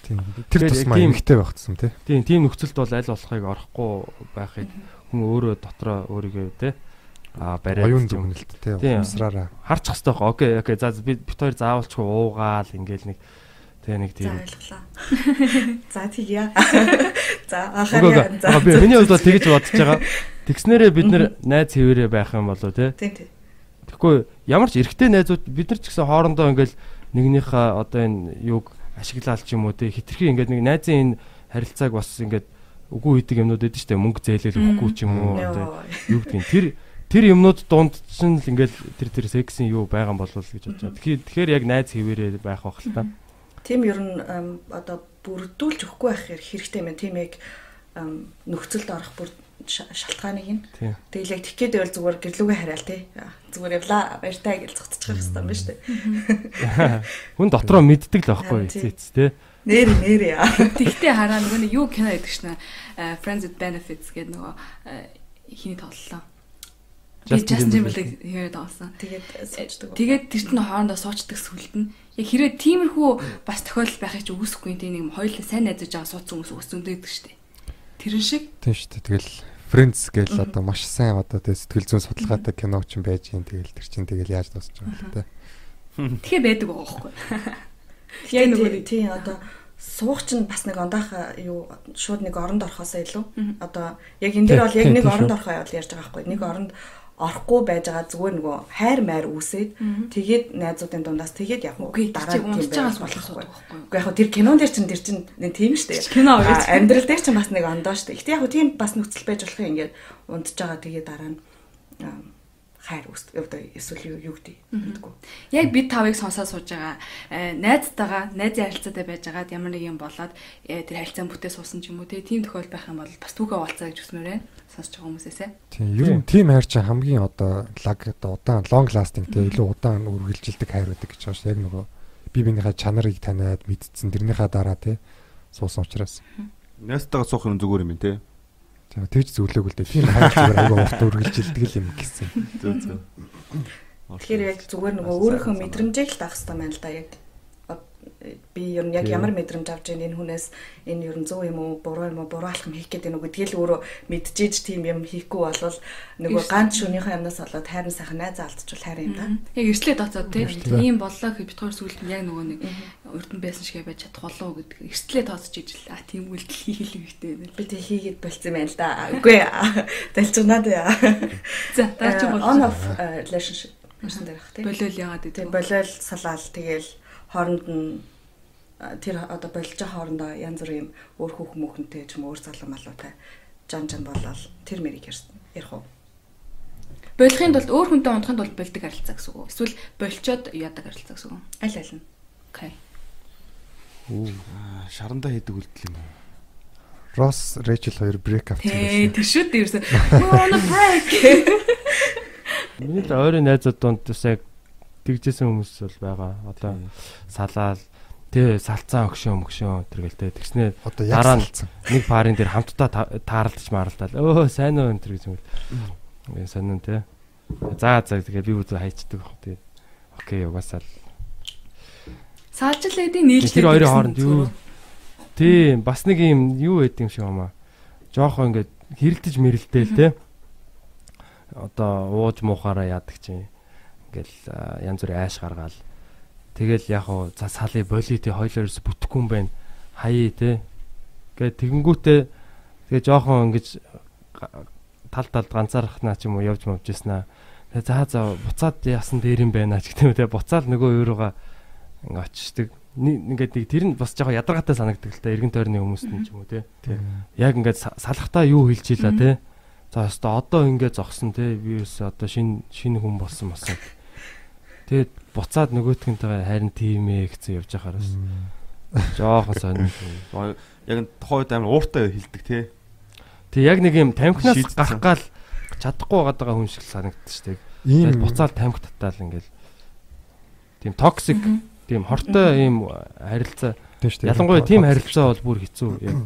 Speaker 5: Тийм. Тэр тусмаа эмхтэй байх тусам тий.
Speaker 7: Тийм тийм нөхцөлд бол аль болохыг орохгүй байхыг хүн өөрөө дотроо өөрийгөө те а бариад
Speaker 5: Оюун дүгнэлт тий.
Speaker 7: Тийм.
Speaker 5: Усраараа.
Speaker 7: харчих хэвээр. Окей, окей. За би бит хоёр заавалчгүй уугаал ингээл нэг тэ нэг
Speaker 6: За
Speaker 7: тийм.
Speaker 6: ойлголаа. За тэгье. За анхаарал.
Speaker 7: ээ. Би миний хувьд бол тэгэж бодож байгаа. Тэгснээрээ бид нэр найз хэвээрээ байх юм болоо те.
Speaker 6: Тийм тийм.
Speaker 7: Тэгэхгүй ямар ч эрэгтэй найзууд бид нар ч гэсэн хоорондоо ингээл нэгнийхээ одоо энэ юг ашиглаал ч юм уу те хитрхи ингээд нэг найзын энэ харилцааг бас ингээд үгүй үйдэг юмнууд эдэн штэ мөнгө зээлэл өгөхгүй ч юм уу одоо юу гэдгийг тэр тэр юмнууд дунд чинь л ингээл тэр тэр сексийн юу байгаа юм болов уу гэж бодож байгаа. Тэгэхээр тэгэхээр яг найз хэвээрээ байх бах л та.
Speaker 6: Тийм ер нь одоо бүрдүүлж өгөхгүй байх хэрэгтэй юм. Тийм яг нөхцөлд орох бүр ша- шалтгааныг нь. Тэгэл яг тикет байвал зүгээр гэрлүүгээ хараал тий. Зүгээр явлаа баяртай гэж зогтчих хэрэгтэй юм байна шүү дээ.
Speaker 7: Хүн дотроо мэддэг л байхгүй эцэц те.
Speaker 6: Нэр нэр яа.
Speaker 4: Тэгтээ хараа нөгөө юу кино гэдэг шнэ Friends with Benefits гэдэг нөгөө э, хиний тоглолоо.
Speaker 7: Justin Timberlake.
Speaker 4: Хэрэг тоглосон.
Speaker 6: Тэгээд суучдаг.
Speaker 4: Тэгээд тэр чинь хоорондоо суучдаг сүлд нь яг хэрэг тиймэрхүү бас тохиолдол байхыг чи үүсэхгүй тийм нэг хоёулаа сайн найзаж байгаа суудсан хүмүүс өсөндөө гэдэг штеп. Тэрэн шиг
Speaker 5: Тийм шүү дээ. Тэгэл Friends гээл одоо маш сайн одоо сэтгэл зүйн судалгаатай кино ч юм байж юм тэгэл тэр чин тэгэл яаж байгаа юм те.
Speaker 4: тэгэхээр байдаг байгаа байхгүй.
Speaker 6: Яг
Speaker 4: нөгөө
Speaker 6: нөгөө тийм одоо суух чинь бас нэг ондоох юу шууд нэг оронд орохоосоо илүү одоо яг энэ дээр бол яг нэг оронд орохоо явал ярьж байгаа байхгүй нэг оронд орохгүй байж байгаа зүгээр нөгөө хайр майр үүсээд тэгээд найзуудын дундаас тэгээд яг
Speaker 4: Үгүй
Speaker 6: дараа
Speaker 4: унтж байгаас болох
Speaker 6: байхгүй. Уу яг тэр кинон дээр чинь тэр чинь нэг тийм шүү дээ.
Speaker 4: Кино.
Speaker 6: А, Амьдрал дээр чинь бас нэг ондоо шүү дээ. Гэтэ яг тийм бас нөхцөл байж болох юм ингээд унтж байгаа тэгээд дараа нь хайр. Одоо эсвэл юу юу гэдэг мэдгүй.
Speaker 4: Яг бид тавыг сонсоод сууж байгаа э, найзтайгаа найзын харилцаатай байж байгаад ямар нэг юм болоод э, тэр харилцаан бүтээ суусан ч юм уу тийм тохиол байх юм бол бас түүхээ уулзаа гэж хүсмээр байна. Сонсож байгаа хүмүүсээсээ.
Speaker 5: Тийм ер нь тим хайр чинь хамгийн одоо лаг одоо удаан long lasting те илүү удаан үргэлжилдэг хайр байдаг гэж байгаа шүү. Яг нөгөө бие биенийхээ чанарыг таниад мэдсэн тэрнийхээ дараа те суусан учраас.
Speaker 8: Найстайгаа суух юм зүгээр юм те.
Speaker 5: За тэгж зөвлөөг л дээ. Тийм хайр зүгээр айгүй урт үргэлжилдэг л юм гэсэн.
Speaker 8: Зөө зөө.
Speaker 6: Тэгэхээр яг зүгээр нөгөө өөрийнхөө мэдрэмжийг л даах хэрэгтэй байна л да яг би ер нь яг
Speaker 5: Тийм.
Speaker 6: ямар мэдрэмж авч байгаа энэ хүнээс энэ ер нь зөв юм уу буруу юм уу буруу алхам хийх гэдэг нүг гэдгийг л өөрөө мэдчихэж тийм юм хийхгүй болвол нөгөө ганц шөнийхөө юмнаас болоод хайрын сайхан найз алдчихвал хайр юм да.
Speaker 4: Яг эрслээ те
Speaker 5: Эрслээ.
Speaker 4: ийм боллоо гэж бид хоёр сүлд нь яг нөгөө нэг урд нь байсан шигээ байж чадах болов уу гэдэг эрслээ тооцож ижил а тийм үйлдэл хийх хэрэгтэй байна.
Speaker 6: Би тэг хийгээд болцсон юм байна л да. Үгүй ээ. Далчнаад яа.
Speaker 4: За дараа чи
Speaker 6: on
Speaker 4: бол
Speaker 6: off uh, relationship Ирсэн дээр бах тий.
Speaker 4: Болиол яагаад гэдэг.
Speaker 6: Тийм болол салаал тэгэл хооронд нь тэр одоо болж байгаа хоорондоо янз бүрийн юм өөр хүүхэн мөхөнтэй ч юм өөр залуу малуутай жан жан болол тэр мэрийг. Ярих уу?
Speaker 4: Болохын тулд өөр хүнтэй унтахын тулд болдог харилцаа гэсэн үг үү? Эсвэл болчоод яадаг харилцаа гэсэн үг?
Speaker 6: Аль аль нь.
Speaker 4: Окей.
Speaker 8: Аа, шарандаа хийдэг үйлдэл юм уу?
Speaker 5: Росс Рэйчел хоёр брейк авчихсан
Speaker 4: Тэ
Speaker 5: байсан.
Speaker 4: тэр шүү дээ ерөөсөө. On a break.
Speaker 7: Миний ойрын найзууд донд бас яг тэгжсэн хүмүүс бол байгаа. Одоо салаал тэ салцаан өгшөө мөгшөө тэргэлтэй тэгснээ
Speaker 5: Одоо яг
Speaker 7: дараа нь нэг парын дээр хамтдаа та- тааралдаж мааралдаад өө сайн уу энэ төр гэж юм. Ингээ сонин тэ. За за тэгээ би үзээ хайчдаг баг. Тэгээ окей угаасаа л.
Speaker 4: Саалжил эдийн нийлж
Speaker 7: Тэр хоёрын хооронд юу Тийм бас нэг юм юу байд юм шиг хамаа. Жохон ингээд хэрэлдэж мэрэлдээл те. Одоо ууж муухаараа яадаг чинь. Ингээл янз бүрийн айш гаргаал. Тэгэл яг уу за сали боли те хоёлоорс бүтэхгүй юм байна. Хаяа те. Гэ тэгэнгүүтээ тэгээ жохон ингэж тал талд ганцаархнаа ч юм уу явж мовжсэнаа. Тэгээ за за буцаад яасан дээр юм байна ч гэдэг юм те. Буцаал нөгөө өөрөөгөө ингээ очиждаг. Ингээд нэг тэр нь бас жоохон ядаргаатай санагддаг л та эргэн тойрны хүмүүст нь ч юм уу те. Яг ингээд са- салахтаа юу хэлж ийла те. За өстө одоо ингээд зогсон те. Би өс одоо шин шинэ хүн болсон болсон. Тэгээд буцаад нөгөөтгөнтэйгээ харин тийм ээ гэсэн явж байхаар бас жоохон сонир.
Speaker 8: Аа, Яг энэ тухайд амар ууртай хилдэг тий.
Speaker 7: Тэг яг нэг юм тамхинаас гарах гал чадахгүй байгаа хүн шиг шүү дээ.
Speaker 5: Ийм
Speaker 7: буцаал тамхи татаал ингээл тийм токсик тийм хортой ийм харилцаа. Ялангуяа тийм харилцаа бол бүр хэцүү яг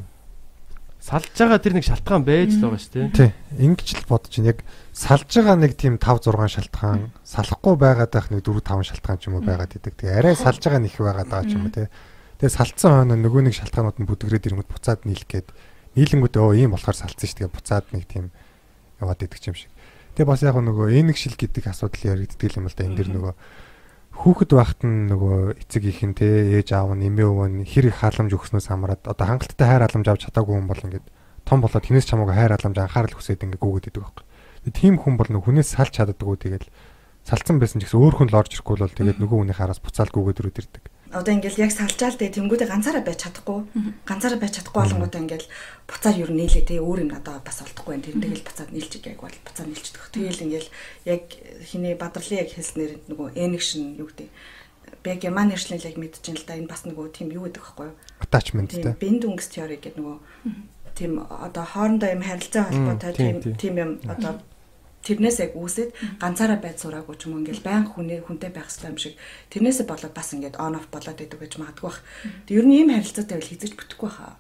Speaker 7: салж байгаа тэр нэг шалтгаан байж л байгаа шүү дээ.
Speaker 5: Тий. Ингэж л бодож байна. Яг салж байгаа нэг тийм 5 6 шалтгаан, салахгүй байгаад байх нэг 4 5 шалтгаан ч юм уу байгаад идэг. Тэгээ арай салж байгаа нэг их байгаад байгаа ч юм уу тий. Тэгээ салцсан хойно нөгөө нэг шалтгаанууд нь бүдгрээд ирэнгүүт буцаад нийлэх гээд нийлэнгүүт өө ийм болохоор салцсан шүү. Тэгээ буцаад нэг тийм яваад идэг юм шиг. Тэгээ бас яг нөгөө энийг шил гэдэг асуудал яригддаг юм л да. Энд дэр нөгөө хүүхэд байхад нь нөгөө эцэг ихэн те ээж аав нь эмээ өвөө нь хэр их халамж өгснөөс хамраад одоо хангалттай хайр халамж авч чадаагүй хүн бол ингээд том болоод тэнэс чамаагүй хайр халамж анхаарал хүсээд ингээд гүгээд идэг байхгүй. Тийм хүн бол нөгөө хүнээс салж чаддаггүй тэгэл салцсан байсан ч гэсэн өөр хүн л орж ирэхгүй бол тэгээд нөгөө хүний хараас буцаал гүгээд өрөөд ирдэг.
Speaker 6: Одоо ингээл яг салжаал дээ тэнгүүдээ ганцаараа байж чадахгүй. Ганцаараа байж чадахгүй болонгуудаа ингээл буцаад юу нээлээ те өөр юм надаа бас олдохгүй байна. Тэр тэгэл буцаад нийлж яг бол буцаад нийлждэг. Тэгэл ингээл яг хиний бадрлын яг хэлснээр нөгөө энэгшин юу гэдэг би герман нэршлэл яг мэдчихээн л да энэ бас нөгөө тийм юу гэдэг юу?
Speaker 5: Attachment
Speaker 6: Тийм
Speaker 5: те.
Speaker 6: биндүнгс теори гэдэг нөгөө тийм одоо хоорондоо юм харилцаа холбоотой
Speaker 7: тийм.
Speaker 6: тийм юм одоо тэрнээс яг үүсээд ганцаараа байж сураагүй ч юм ингээл баян хүнээ хүнтэй байх хэрэгтэй юм шиг тэрнээсээ болоод бас ингээд on off болоод идэг гэж магадгүй бах. Тэг ер нь ийм харилцаатай байл хизэж бүтэхгүй хаа.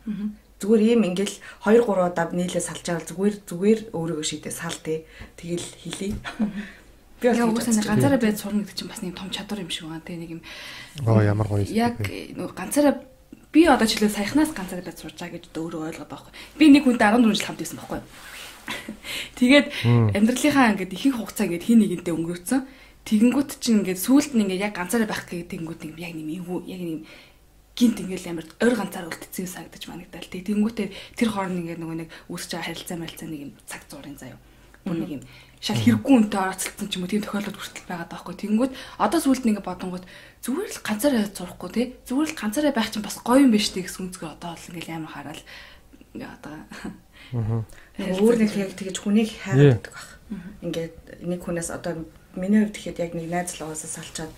Speaker 6: Зүгээр ийм ингээл 2 3 удаа нийлээ салж авал зүгээр зүгээр өөрийгөө шийдээ сал тий. Тэгэл хэлий. Би бол
Speaker 4: угсаа нэг ганцаараа байж сурна гэдэг чинь бас нэг том чадвар юм шиг байна. Тэ нэг юм
Speaker 5: Оо ямар гоё
Speaker 4: яг ганцаараа би одоо жилээ саяхнаас ганцаараа байж сурч байгаа гэж өөрөө ойлгоод байхгүй. Би нэг хүнтэй 14 жил хамт байсан байхгүй. Тэгээд амьдралынхаа ингээд ихэнх хугацаа ингээд хин нэгэнтэй өнгөрөөцсөн. Тэгэнгүүт чинь ингээд сүүлд нь ингээд яг ганцаараа байх гэдэг тэгэнгүүт нэг яг нэг юм яг нэг гинт ингээд амар ойр ганцаар үлдсэн санагдаж манагдал. Тэгэнгүүтээ тэр хооронд ингээд нөгөө нэг үүсэж байгаа харилцаа марилцаа нэг юм цаг зуурын заяа. Бүр нэг юм шал хэрэггүй үнтэй оролцсон ч юм уу тийм тохиолдол хүртэл байгаа даахгүй. Тэгэнгүүт одоо сүүлд нэг бодонгууд зүгээр л ганцаараа зурхгүй те. Зүгээр л ганцаараа байх чинь бас гоё юм биш үү гэсэн үнцгэр одоо бол ингээд амар хараал ингээд одоо
Speaker 6: өөр нэг яг тэгэж хүнийг хайгаад байдаг баг. Ингээд нэг хүнээс одоо миний хувьд гэхэд яг нэг найз л угаасаа салчаад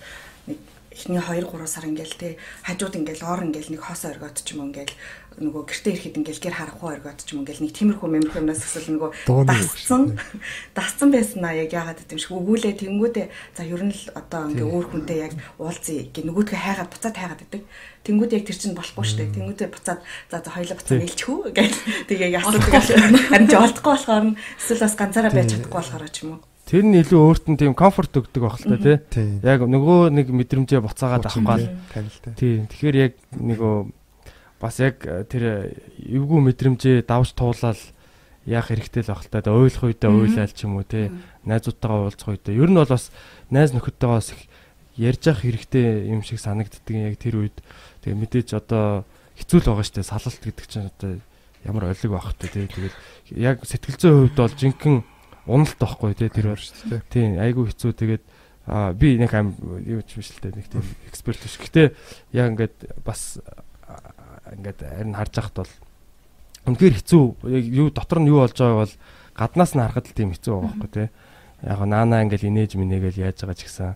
Speaker 6: нэг эхний 2 3 сар ингээл те хажууд ингээл ор ингээл нэг хоос оргиод ч юм ингээл нөгөө гэртээ ирэхэд ингээл гэр харахгүй оргиод ч юм ингээл нэг тиймэрхүү мэмэрхүү юмнаас эсвэл нөгөө дасцсан. Дасцсан байсан аа яг яагаад гэдэм шиг. Өгүүлээ тэнгүүдээ. За ер нь л одоо ингээ өөр хүнтэй яг уулзъя гэ нөгөөдгөө хайгаад буцаад хайгаад идэг. Тэнгүүд яг тэр чинь болохгүй дээ. Тэнгүүдээ буцаад за за хоёлоо буцаад илчихүү гэж тэгээ ясдаг харин ч олдохгүй болохоор нь эсвэл бас ганцаараа байж чадахгүй болохоор ч юм уу.
Speaker 7: Тэр нь илүү өөрт нь тийм комфорт өгдөг байх л та тий. Яг нөгөө нэг мэдрэмжээ буцаагаад авах гал.
Speaker 5: танилтай.
Speaker 7: Тий. Тэгэхээр яг нөгөө бас яг э, тэр эвгүй мэдрэмжээ давж туулаад яах хэрэгтэй л л та. Ойлгох үедээ ойлаал ч юм уу тий. Найзуудтайгаа уулзах үедээ. Ер нь бол бас найз нөхөдтэйгээс их ярьж явах хэрэгтэй юм шиг санагддаг яг тэр үед. Тэгээ мэдээж одоо хэцүү л байгаа штэ салалт гэдэг чинь одоо ямар олиг байх вэ тий. Тэгэл яг сэтгэл зүйн хувьд бол жинхэнэ уналт байхгүй тий тэр бол
Speaker 5: дээ.
Speaker 7: Тийм, айгүй хэцүү тэгээд Аа би нэг аим юу ч биш л дээ нэг тийм эксперт биш. Гэтэ яг ингээд бас ингээд харин харж байхад бол үнэхээр хэцүү. Юу дотор нь юу болж байгааг бол гаднаас нь харахад л тийм хэцүү байгаа байхгүй тий. Яг наанаа ингээд инээж минэгээл яаж байгаа ч гэсэн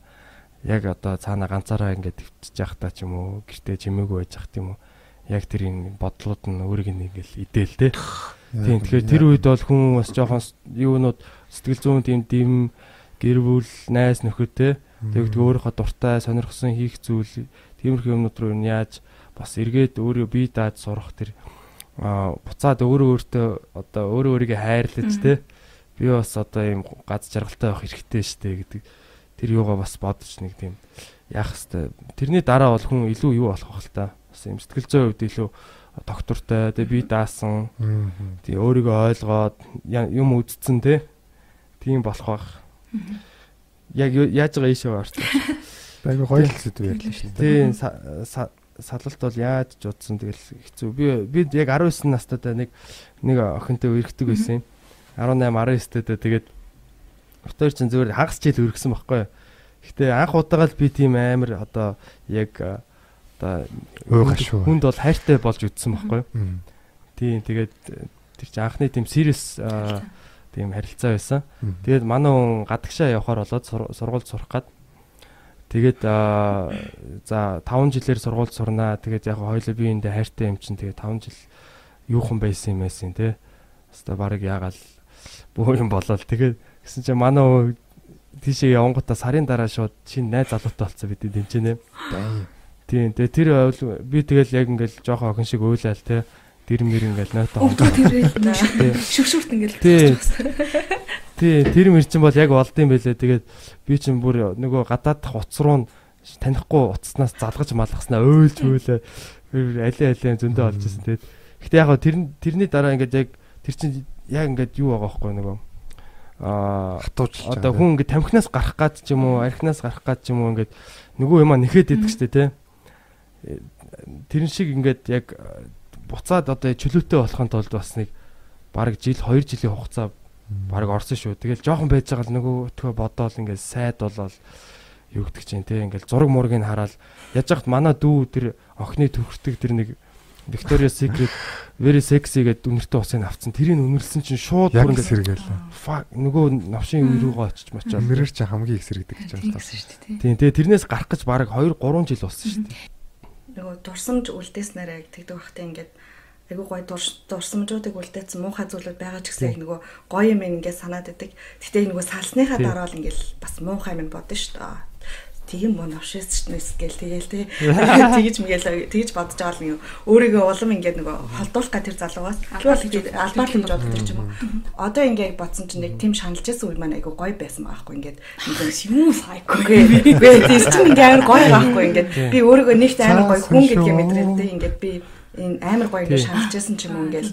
Speaker 7: яг одоо цаана ганцаараа ингээд төвчж явах та ч юм уу гэртээ чимээгүй байж явах тийм үү. Яг тэрийн бодлууд нь өөрийг нь ингээл идээл тий. Тийм тэгэхээр тэр үед бол хүн бас жоохон юунууд сэтгэл зүйн тийм дэм гэр бүл найс нөхөд те тэгвэл өөрийнхөө дуртай сонирхсон хийх зүйл тиймэрхүү юмнууд руу яаж бас эргээд өөрөө бие дааж сурах тэр буцаад өөрөө өөртөө одоо өөрөө өөрийгөө хайрлаж те би бас одоо ийм газ жаргалтай байх хэрэгтэй штэ гэдэг. Тэр юугаа бас бодож нэг тийм яах хэвээр тэрний дараа бол хүн илүү юу болох байх л та? Бас юм сэтгэл зүйн хувьд илүү доктортой тэгээ би даасан. Тий өөрийгөө ойлгоод юм үздсэн те тийм болох байх Яг яаж байгаа ийшээ орсон.
Speaker 5: Айгу гоё л зүйл ярьлаа шүү
Speaker 7: дээ. Тийм салалт бол яаж ч удсан тэгэл хэцүү. Би би яг 19 настайдаа нэг нэг охинтой үргэлдэг байсан юм. 18 19-тэй тэгээд өтөр чин зүгээр хагас жил үргэлсэн байхгүй. Гэтэ анх удаага л би тийм амар одоо яг одоо хүнд бол хайртай болж үтсэн байхгүй. Тийм тэгээд тэр чинь анхны тийм serious тийм харилцаа байсан. Тэгээд манай хүн гадагшаа явахаар болоод сургууль сурах гад. Тэгээд за 5 жилээр сургууль сурнаа. Тэгээд яг хоёлоо биеиндээ хайртай юм чинь тэгээд 5 жил юухан байсан юм байсан те. Хаста баг ягаал юм болоод тэгээд гэсэн чинь манай хүн тийшээ явангуудаа сарын дараа шууд шинэ найз залуутай болсон бид тэнчэнэ. Тийм. Тэгээ тэр би тэгэл яг ингээл жоохон охин шиг уйлал те дэр мэр ингээл нойтоо
Speaker 4: тэрэл шүршүрт ингээл
Speaker 7: тий. тэр мэр чинь бол яг болдсон байлээ. Тэгээд би чинь бүр нөгөө гадаадах утас руу танихгүй утаснаас залгаж малгаснаа өөлж өөлөө алей алей зөндөө олж ирсэн тэгээд гэтээ яг тэр тэрний дараа ингээд яг тэр чинь яг ингээд юу байгаа байхгүй нөгөө. Аа
Speaker 5: хатууч
Speaker 7: одоо хүн ингээд тамхинаас гарах гад ч юм уу архинаас гарах гад ч юм уу ингээд нөгөө юм нэхэд идэг штэ тий. Тэрэн шиг ингээд яг буцаад одоо чөлөөтэй болохын тулд бас нэг бараг жил 2 жилийн хугацаа бараг орсон шүү. Тэгэл жоохон байж байгаа л нөгөөтгөө бодоол ингээд сайд болол юу гэдэг чинь те ингээд зураг мургийг хараад яж хат манай дүү тэр охины төвхөртөг тэр нэг Victoria Secret very sexy гэдэг үнэртэй усыг авцсан. Тэрийг үнэрлсэн чинь шууд
Speaker 5: бүр ингээд сэргээл.
Speaker 7: Fuck нөгөө навшин өрөөгөө очиж мачаа.
Speaker 5: Мэрэр чи хамгийн их сэргдэг гэж байна.
Speaker 7: Тийм тэгээ тэрнээс гарах гэж бараг 2 3 жил болсон шүү дээ.
Speaker 6: Нөгөө дурсамж үлдээснээрээ тэгдэг байхдаа ингээд айгүй гоё дурсамжуудыг үлдээсэн муухай зүйлүүд байгаа ч гэсэн нөгөө гоё юм ингээд санаад байдаг. Гэтэ нөгөө салсныхаа дараа л ингээд бас муухай юм бодно шүү дээ. Тийм мөн авшиж нэс гээл тэгээл тий. Тэгэж мгээл тэгэж бодож байгаа л нэг өөрийгөө улам ингээд нөгөө холдуулах гэх тэр залуугаас. Тэгвэл албаар л гэж боддог ч юм уу. Одоо ингээд бодсон чинь нэг тийм шаналж байсан үе маань айгүй гоё байсан байхгүй ингээд.
Speaker 4: Юм сайко.
Speaker 6: Үгүй. Тийм чинь ингээд амар гоё байхгүй ингээд. Би өөрийгөө нэгт амар гоё хүн гэдгийг мэдрээд тий ингээд би энэ амар гоё ингэ шаналжсэн ч юм уу ингээл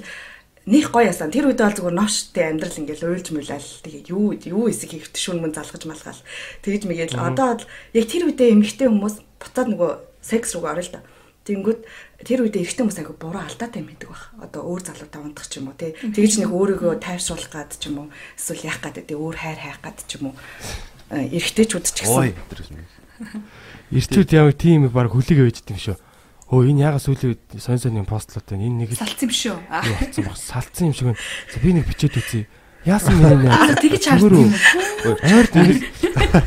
Speaker 6: них гоё ясан. Тэр үед бол зүгээр новштэй амьдрал ингээл уйлж муулал тэгээд юу юу эсэг хийвт шүн мөн залгаж малгаал. Тэгэж мэгээл одоо яг тэр үедээ эмэгтэй хүмүүс буцаад нөгөө секс руу орё л да. Тэнгүүд тэр үедээ эрэгтэй хүмүүс айгу буруу алдаатай байдаг баг. Одоо өөр залуутай унтах ч юм уу тий. Тэгэж нэг өөрийгөө тайвшруулах гад ч юм уу эсвэл яах гад тий өөр хайр хайх гад ч юм уу эрэгтэйчүүд ч гэсэн.
Speaker 7: Эртүүд яг тийм баг хүлээгээ байж дим шүү Өө энэ яга сүүлийн үед сонь сонь юм постлоод байна. Энэ нэг
Speaker 4: салцсан юм шүү.
Speaker 7: Болсон баг. Салцсан юм шиг байна. Би нэг бичээд үзье. Яасан юм бэ?
Speaker 4: Аа тэгэж харсан.
Speaker 7: Ойр тэгэл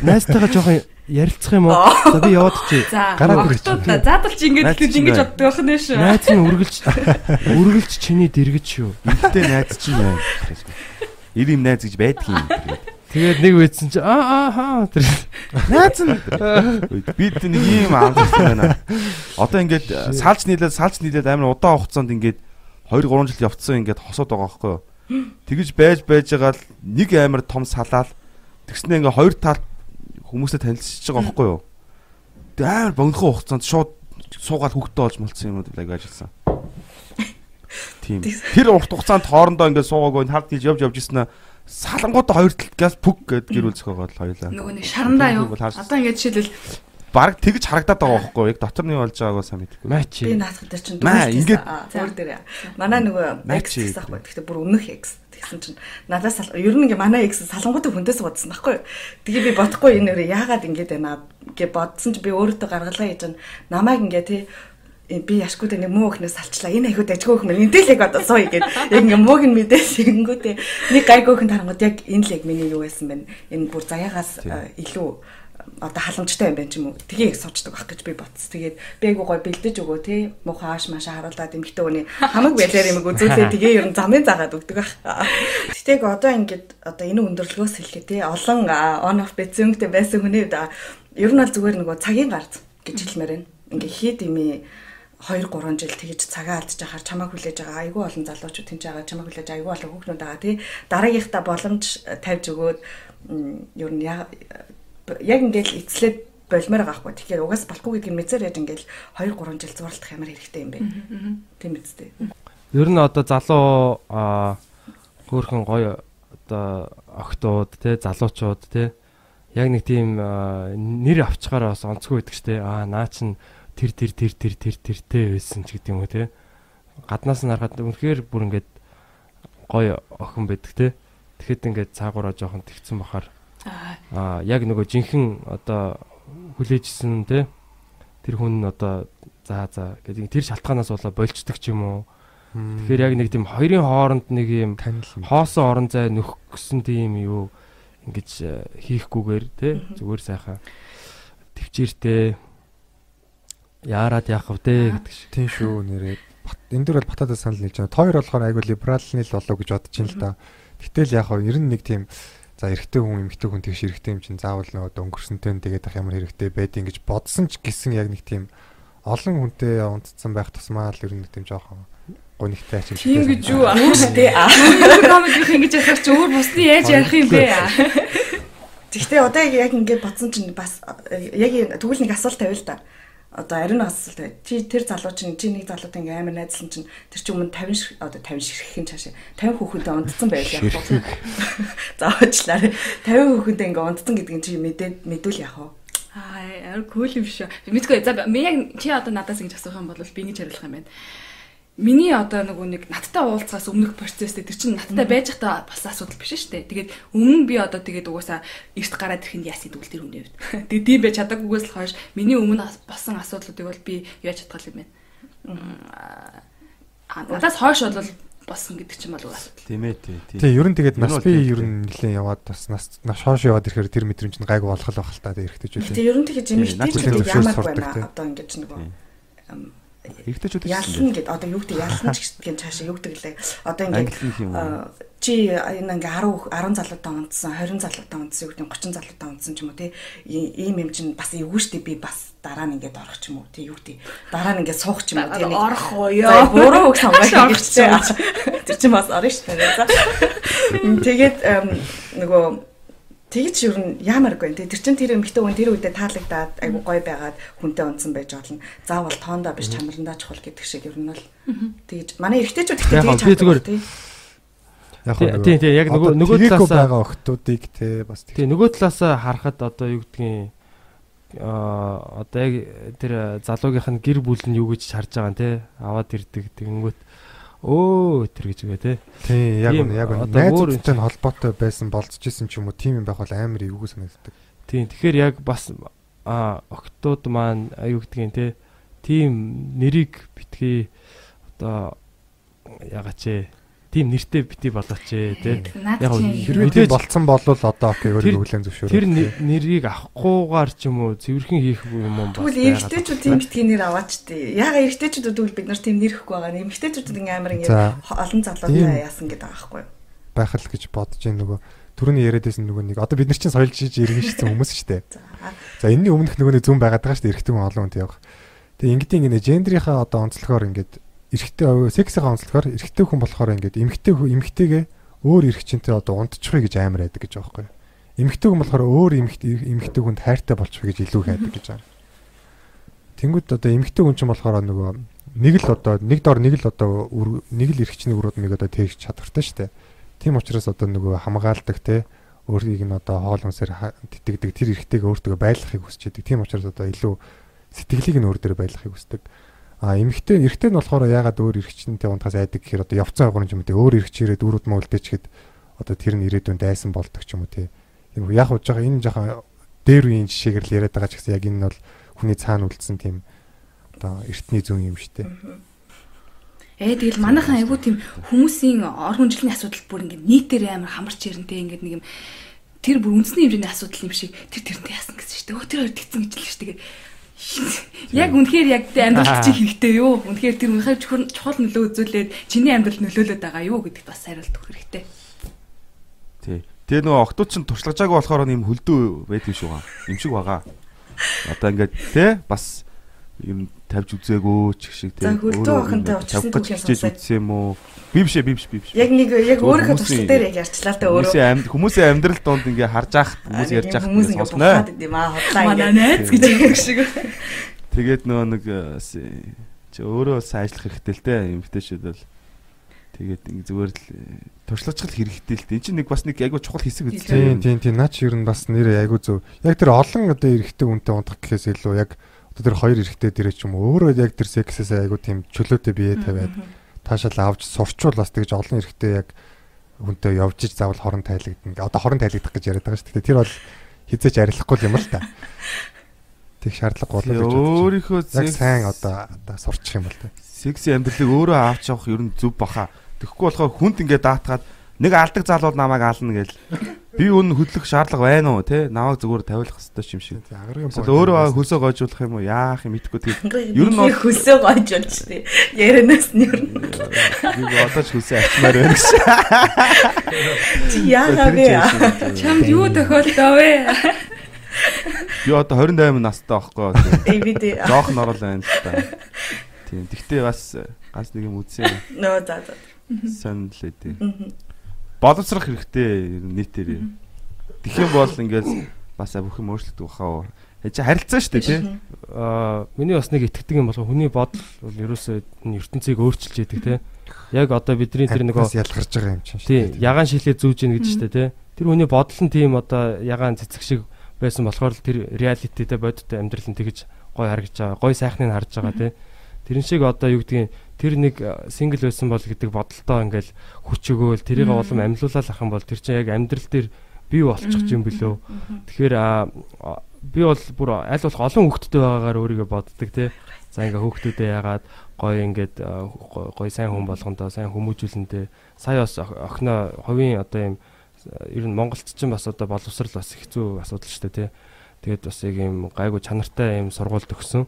Speaker 7: найстайгаа жоохон ярилцах юм уу? За би яваад чи.
Speaker 4: Гараад ирчих. Заадал чи ингэж тэгж ингэж боддог байх нь шүү.
Speaker 7: Найз нь үргэлж үргэлж чиний дэргэж шүү.
Speaker 8: Интэй найз чинь байна. Ир юм найз гэж байдгийн.
Speaker 7: Тэгээд нэг үйдсэн чи аа аа тэр
Speaker 8: найз нь бид нэг ийм амтсан байна. Одоо ингээд салж нийлээд салж нийлээд амар удаан хугацаанд ингээд 2 3 жил явцсан ингээд хосоод байгаа байхгүй юу? Тэгэж байж байж байгаа л нэг амар том салаал тэгснэ ингээд хоёр талд хүмүүстэй танилцж байгаа байхгүй юу? Тэг амар богинохон хугацаанд шууд суугаад хөвгтөө олж молцсон юм уу лаг ажилласан. Тийм. Тэр урт хугацаанд хоорондоо ингээд суугаагүй хард хийж явж явж ирсэн нь салангуудаа хоёр талд газ пүг гэд гэр бүл зөхөөгөө хоёлаа.
Speaker 4: Нөгөө нэг шарандаа юу? Одоо ингээд жишээлбэл
Speaker 8: баг тэгж харагдаад байгаа байхгүй яг дотор нь болж байгаагаа сайн мэдэхгүй.
Speaker 7: Мачи.
Speaker 6: Би наадах дээр чинь. Аа, зүгээр дээр. Манай нөгөө X гэсэн байхгүй. Гэхдээ бүр өмнөх X тэгсэн чинь надаас ер нь ингээ манай X салангуудыг хүндээс бодсон байхгүй. Тэгээ би бодохгүй энэ өөрөө яагаад ингэж байна гэ бодсон чи би өөртөө гаргалгаа хийж байна. Намайг ингээ тий би яшгууд нэг муу өхнөөс салчлаа. Энэ айгуу дажгүй өх минь энэ л яг одоо сууя гэд яг ингээ мууг нь мэдээс ингэнгүүтээ нэг гайгүй өхөн тарангууд яг энэ л яг миний юу байсан бэ? Энэ бүр заяагаас э, илүү одоо халамжтай юм байна ч юм уу. Тгийг суучдаг байх гэж би бодсон. Тэгээд би айгу гой бэлдэж өгөө тий. Муухай ааш маашаа харуулад эмхтэй хүний хамаг байлаар юм үзүүлээ. Тэгээ ер нь замын заагаад өгдөг байх. Гэтэг одоо ингээд одоо энэ өндөрлгөөс хэлэхэд тий олон on off бэцэнгтэй байсан хүний да ер нь бол зүгээр нөгөө цагийн гарц гэж хэлмээр байна. Ингээ хийд ими 2 3 жил тэгж цагаа алдж яхаар чамаа хүлээж байгаа. Айгүй олон залуучууд тэнж байгаа. Чамаа хүлээж айгүй олон хүүхнүүд байгаа. Тий дараагийнхта боломж тавьж өгөөд ер нь яг ингээл эцлээд болмоор байгаа хгүй. Тэгэхээр угаас болохгүй гэдгийг мэдсээр яаж ингээл 2 3 жил зурлах ямар хэрэгтэй юм бэ? Тийм үстэй
Speaker 7: Ер нь одоо залуу аа хөөрхөн гоё одоо охтууд те залуучууд те яг нэг тийм нэр авчгаараа бас онцгүй байдаг штэ. Аа наа чин тэр тэр тэр тэр тэр тэртэй байсан ч гэдэг юм уу те. Гаднаас нь харахад үнэхээр бүр ингээд гоё охин байдаг те. Тэгэхэд ингээд цаагаараа жоохон тэгсэн бахаар.
Speaker 4: Аа,
Speaker 7: яг нөгөө жинхэнэ одоо хүлээжсэн те. Тэр хүн нь одоо за за гэдэг. Тэр шалтгаанаас болоо болцдог ч юм уу. Тэгэхээр яг нэг тийм хоёрын хооронд нэг юм хоосон орон зай нөх гэсэн тийм юу ингэж э, хийхгүйгээр те. Зүгээр сайхан. Төвчээртэй яарад яах вэ гэдэг шиг.
Speaker 5: Тийм шүү нэрээ. Бат- Энэ дөр бол батадаа санал нийлж байна. Тойр болохоор айгүй либералны л болов гэж бодож ин л да. Гэтэл яг хав ер нь нэг тийм за эрэгтэй хүн эмэгтэй хүн тэгш эрэгтэй юм чинь заавал нөгөө өнгөрсөнтэй нь тэгээд ах ямар хэрэгтэй байдгийг гэж бодсон ч гэсэн яг нэг тийм олон хүнтэй унтцсан байх тусмаа л ер нь нэг тийм жоохон гонигтай ачиж.
Speaker 4: тийм гэж юу аа.
Speaker 6: Тэ аа.
Speaker 4: Өөр комедих ингэж ярих чи өөр бусны яаж ярих юм бэ.
Speaker 6: Гэхдээ одоо яг ингээд бодсон чинь бас яг тэгвэл нэг асуулт тавиа л да. Одоо ариун асуулт тавиа. Чи тэр залуу чинь чи нэг залуутай ингээд амар найзлсан чинь тэр чи өмнө 50 шир- одоо 50 ширхэхийн цаашаа 50 хүүхэдтэй ундсан байл яах вэ? Заавчлаа 50 хүүхэдтэй ингээд ундсан гэдгийг чи мэдээд мэдүүл яах вэ?
Speaker 4: Аа, кул юм шүү. Мэдгүй. За би яг чи одоо надаас ингэж асуух юм бол би ингэж хариулах юм байна. Миний одоо нөгөө нэг надтай уулзахаас өмнөх процесстэй тэр чинь надтай байж байхдаа бас асуудал биш шүү дээ. Тэгээд өмнө би одоо тэгээд угаасаа эрт гараад ирэхэд яасан дүүл тэр хүний хувьд. Тэгээд тийм байж чадаагүйгээс л хойш миний өмнө болсон асуудлуудыг бол би яаж чадгал юм бэ? Аа, надаас хойш бол болсон гэдэг чинь бол асуудал.
Speaker 8: Тийм ээ тий.
Speaker 5: Тийм ер нь тэгээд нас би ер нь нэлээд яваад бас нас нас шоош яваад ирэхээр тэр мэдрэмж нь гайгүй болох л байх л та эрэгтэй ч үлээ.
Speaker 6: Тэгээ ер нь
Speaker 5: хүлээн
Speaker 6: ч ямар
Speaker 5: зөвшөөрөл
Speaker 6: байна одоо ингэж нөгөө
Speaker 8: Тий.
Speaker 6: ам,
Speaker 8: Эрэгтэйчүүд
Speaker 6: ялна гэд одоо юу гэдэг ялна ч гэсэн цаашаа юу гэдэг лээ. Одоо ингээд чи энэ ингээ 10 10 залуутай унтсан 20 залуутай унтсан юу гэдэг 30 залуутай унтсан ч юм уу тий ийм юм чинь бас эвгүй штэ би бас дараа нь ингээд орох ч юм уу тий юу гэдэг дараа нь ингээд суух ч юм уу тий
Speaker 4: орох уу ёо.
Speaker 6: буруу үг сонгох
Speaker 4: Орох
Speaker 6: гэж тий Тэр чинь бас орно штэ тэгээд нөгөө Тэгэж ер нь яамаргүй тий тэр чин тэр эмхтэй хүн тэр үедээ таалагдаад айгу гой байгаад хүнтэй унтсан байж болно. Заавал тоондоо биш чанарандаа чухал гэдэг шиг ер нь бол. Тэгэж манай эрэгтэйчүүд ихтэй
Speaker 7: зүгээр-
Speaker 6: тий.
Speaker 5: Яг
Speaker 7: Тий, тий, тий, яг нөгөө- нөгөө
Speaker 5: талаас
Speaker 7: талаасаа-
Speaker 5: байгаа охтуудыг те бас
Speaker 7: Тэгээ нөгөө талаасаа харахад одоо юу гэдгийг аа одоо яг тэр залуугийнх нь гэр бүл нь юу гэж харж байгаа нь те? Аваад ирдэг тэгэнгүүт өө тэр гэж үгээ те.
Speaker 5: Тий яг үнэ яг
Speaker 7: өөр
Speaker 5: найзуудтай нь холбоотой байсан болцож исэн ч юм уу тийм юм байх бол амар эвгүй санагддаг.
Speaker 7: тийм тэгэхээр яг бас а октод маань а, юу гэдгийг те тийм нэрийг битгий одоо ягач ээ тийм нэртэй бити болооч ээ те
Speaker 4: Наад
Speaker 7: Яг
Speaker 5: Хэрвээ тийм болцсон бол одоо окей өөрийгөө хүлэн зөвшөөрөх.
Speaker 7: тэр нэ- нэрийг авахгүйгээр ч юм уу цэвэрхэн хийх юм уу бас
Speaker 6: Тэгвэл
Speaker 7: байна.
Speaker 6: тийм битгий нэр аваач тий. Яага эрэгтэйчүүд тэгвэл бид нар тийм нэр ихгүй байгаа. Эмэгтэйчүүд ингээ амар ингээ
Speaker 5: За.
Speaker 6: хо- олон залуутай яасан гэдэг юу?
Speaker 5: байх л гэж бодож байна нөгөө түрүүний яриадсэн нөгөө нэг одоо бид нар чинь соёлж жиж иргэн шигсэн хүмүүс шүү дээ.
Speaker 6: За.
Speaker 5: Энэний өмнөх нөгөө нэг зүүн байгаад байгаа шүү дээ эрэгтэй хүн олон хүнтэй явах. Тэгээ ингэдэ ингэ гендрийнхаа одоо онцлогоор ингээд эрэгтэй сексийн онцлогоор эрэгтэй хүн болохоор ингээд эмэгтэй эмэгтэйгээ өөр эрэгчинтэй одоо унтчихвэ гэж амар байдаг гэж байхгүй. Эмэгтэй хүн болохоор өөр эмэгтэй эмэгтэй хүнд хайртай болчихвэ гэж илүү хайдаг гэж байгаа. Тэнгүүд одоо эмэгтэй хүн ч болохоор нөгөө нэг л одоо нэг дор нэг л одоо нэг л эрэгчний өрөөдмийг одоо тээгч чадвартай шүү дээ. Тийм учраас одоо нөгөө хамгаалдаг те өөрийг нь одоо хоол хүнсээр тэтгдэг тэр эрэгтэйг өөртөө байлгахыг хүсч байдаг. Тийм учраас одоо илүү сэтгэлийг нь өөр дээр байлгахыг хүсдэг. А эмэгтэй эрэгтэй нь болохоор ягаад өөр эрэгчнэнтэй унтахаас айдаг гэхээр одоо явцсан агуурын юм үү өөр эрэгч ирээд дүүрүүд мө үлдээчихэд одоо тэр нь ирээдүйн дайсан болдог ч юм уу тий. Яг яг жоо энэ жоохон дээр үеийн жишээгээр л яриад байгаа ч гэсэн яг энэ нь бол хүний цаана үлдсэн тийм одоо эртний зүүн юм шүү дээ.
Speaker 4: Ээ тэгэл манайхан айгуу тийм хүмүүсийн ор хүнжилний асуудал бүр ингээд нийтээр амар хамарч ирэнтэй ингээд нэг юм тэр бүр үндэсний хэмжээний асуудал юм шиг тэр тэрнтэй яасан гэсэн шүү дээ. Өө тэр хоёр тэгсэн гэж л шүү дээ. Яг үнэхээр яг амьдрал чинь хэрэгтэй юу? Үнэхээр тэр үнэхээр чухал нөлөө үзүүлээд чиний амьдрал нөлөөлөд байгаа юу гэдэгт бас хариулт өгөх хэрэгтэй.
Speaker 8: Тий. Тэгээ нөгөө октод чинь туршлагажаагүй болохоор юм хөлдөө байдаг шүү гаа. Юм шиг байгаа. Одоо ингээд тий бас юм тавьж үзээгүй ч гэх шиг тий.
Speaker 6: Хөлдөө охинтой
Speaker 8: түүхийг сонсоод үзсэн юм уу? Би биш ээ, би биш, би биш.
Speaker 6: Яг нэг яг өөрийнхөө туршлага дээр яг ярьчлаа та өөрөө.
Speaker 8: Хүмүүсийн амьд хүмүүсийн амьдрал донд ингээ харж ах хүмүүс ярьж ах
Speaker 6: хүмүүс ингээ сонсноо.
Speaker 4: Ингээ. Манай найз гэж ярьдаг шиг.
Speaker 8: Тэгээд нөгөө нэг чи өөрөө сайн ажиллах хэрэгтэй л дээ. Инвитейшн бол Тэгээд ингэ зүгээр л туршлагачлал хэрэгтэй л дээ. Энд чинь нэг бас нэг айгуу чухал хэсэг үз.
Speaker 5: Тийм тийм тийм наач ер нь бас нэрээ айгуу зөв. Яг тэр олон одоо эрэгтэй үнтэй унтах гэхээс илүү яг одоо тэр хоёр эрэгтэй дээрээ ч юм өөрөө яг тэр сексээс айгуу тийм чөлөөтэй бие тавиад таашаал авч сурчвал бас тэгж олон эрэгтэй яг хүнтэй явж иж заавал хорон тайлагдана. Одоо хорон тайлагдах гэж яриад байгаа шүү дээ. Тэр бол хизээч арилахгүй юм л та. Тэг шаардлага болоо гэж
Speaker 8: бодож. Өөрийнхөө
Speaker 5: яг сайн одоо одоо сурчих юм бол тэ.
Speaker 8: Секси амьдралыг өөрөө авч явах ер нь зөв баха. Тэгэхгүй болохоор хүнд ингээд даатгаад нэг алдаг залууд намайг аална гээл. Би үн хөдлөх шаардлага байна уу те? Намайг зүгээр тавиулах хэрэгтэй юм шиг. Өөрөө хөлсөө гойжуулах юм уу? Яах юм итгэхгүй тийм.
Speaker 6: Ер нь хөлсөө гойжуулж тий. Яринаас нь ер нь.
Speaker 8: Би одоо ч хөлсөө ачмаар байна гэж.
Speaker 6: Чи яагаад вэ?
Speaker 4: Чамд юу тохиолдоо вэ?
Speaker 8: Би одоо 28 настай байхгүй.
Speaker 6: Ээ би тий.
Speaker 8: Жоох норол байна л та. Тийм. Тэгтээ бас ганц нэг юм үзье.
Speaker 6: Нөө за за.
Speaker 8: Сонь л ээ. Боловсрох хэрэгтэй нийтээр. Тэгэх юм бол ингээд бас бүх юм өөрчлөгдөх бахаа. Энд чи харилцаа шүү дээ тий.
Speaker 7: Аа миний бас нэг итгэдэг юм болго хүний бодол бол ерөөсөө ертөнцийг өөрчилж яадаг тий. Яг одоо бидний тэр нөгөө
Speaker 5: ялгарч байгаа юм чинь
Speaker 7: шүү дээ. Тий. Ягаан шилээ зүүж гин гэж шүү дээ тий. Тэр хүний бодол нь тийм одоо ягаан цэцэг шиг байсан болохоор л тэр реалититэй бодиттой амьдрал нь тэгж гой харагдаж байгаа. Гой сайхныг харж байгаа тий. Тэрэн шиг одоо юу гэдгийг тэр нэг сингл байсан бол гэдэг бодолтой ингээл хүч өгөөл тэрийг улам амьлуулаад ах юм бол тэр чинь яг амьдрал дээр бий болчих юм бөлөө. Тэгэхээр би бол бүр аль болох олон хүүхдтэй байгаагаар өөрийгөө боддог тий. За ингээ хүүхдүүдээ яагаад гоё ингээд гоё сайн хүн болгондоо сайн хүмүүжүүлэндээ сая бас охиноо хувийн одоо юм ер нь Монголд ч бас одоо боловсрал бас хэцүү асуудал шүү дээ тий. Тэгээд бас яг юм гайгүй чанартай юм сургуульд өгсөн.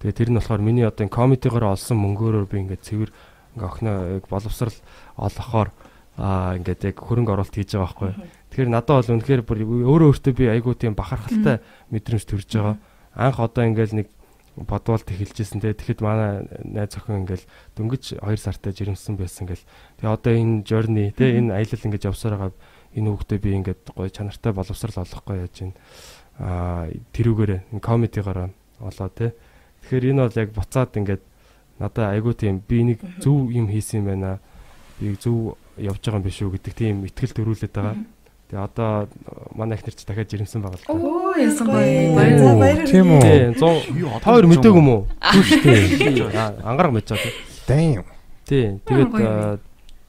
Speaker 7: Тэгээ тэр нь болохоор миний одоо комедигоор олсон мөнгөөрөө би ингээд цэвэр ингээ охиноо яг боловсрал олохоор аа ингээд яг хөрөнгө оруулалт хийж байгаа байхгүй. Тэгэхээр надад бол үнэхээр бүр өөрөө өөртөө би айгуу тийм бахархалтай мэдрэмж төрж байгаа. Анх одоо ингээд нэг бодволт эхэлжсэн те. Тэгэхэд манай найз охин ингээл дөнгөж 2 сартай жирэмсэн байсан ингээл тэгээ одоо энэ journey те энэ аялал ингээд явсаар байгаа энэ хүүхдээ би ингээд гоё чанартай боловсрал олохгүй яаж байна а тэрүүгээрээ комедигоор олоо те Тэгэхээр энэ бол яг буцаад ингээд надад айгүй тийм би нэг зөв юм хийсэн юм байна. Би зөв явж байгаа юм биш үү гэдэг тийм ихтгэл төрүүлээд байгаа. Тэгээ одоо манай ихнэр ч дахиад жирэмсэн байгаа л.
Speaker 6: Оо ясан гоё.
Speaker 5: Баяр. Тийм үү.
Speaker 7: Тийм 100 та хоёр мдэггүй юм уу? Шүү дээ. Ангараг мэдж байгаа.
Speaker 5: Дэм.
Speaker 7: Тийм. Тэгээд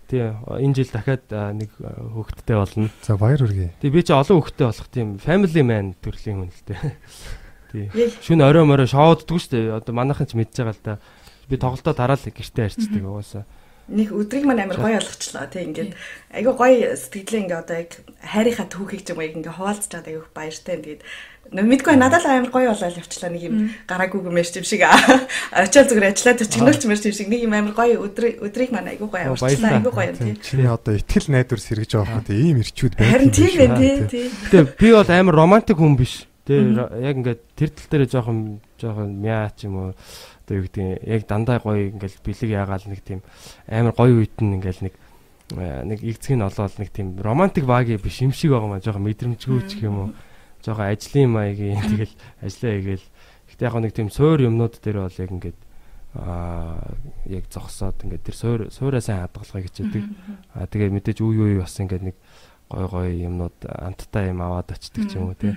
Speaker 7: тийм энэ жил дахиад нэг хүүхэдтэй болно.
Speaker 5: За баяр хүргэе.
Speaker 7: Тэгээ би чи олон хүүхэдтэй болох тийм family man төрлийн хүн л дээ. Тий. Шүн орой морой шоуддаг шүү дээ. Одоо манайхан ч мэдж байгаа л да. Би тоглолтоо дараал гэртээ арчдаг угаасаа.
Speaker 6: Нэг өдрийг мань амар гоё болгочлоо тий ингээд. Айгүй гоё сэтгэлээ ингээ одоо яг хайрынхаа түүхийг ч юм уу ингээ хуваалцж байгаа айгүй баяртай тэгээд мэдгүй надад л амар гоё болоод явчлаа. Нэг юм гараагүй юм ярьж юм шиг очиад зүгээр ажиллаад чигнүүлч мэрч юм шиг нэг юм амар гоё өдрийг өдрийг мань айгүй гоё явуулчлаа айгүй гоё тий.
Speaker 5: Чиний одоо итгэл найдвар сэргэж байгаа хөө ийм ирчүүд байх
Speaker 6: Харин тийм ээ тий. тий.
Speaker 7: Гэтэ би бол амар романтик хүн биш Тэ яг ингээд тэр тал дээр жоохон жоохон мяа ч юм уу? Одоо юу гэдэг яг дандаа гоё ингээд бэлэг яагаал нэг тийм амар гоё үйт нь ингээд нэг э, нэг игцгийг олоод нэг тийм романтик баги биш юм шиг байгаа маа жоохон мэдрэмжгүй ч юм уу? Жоохон ажлын маягийн тэгэл ажиллаа хийгээл. Гэхдээ яг нэг тийм суур юмнууд дээр бол яг ингээд аа яг зогсоод ингээд тэр суур суураа сайн хадгалахыг хичээдэг аа тэгээ мэдээж үе үе бас ингээд нэг гой гой юмнууд амттай юм аваад очдөг ч юм уу тий.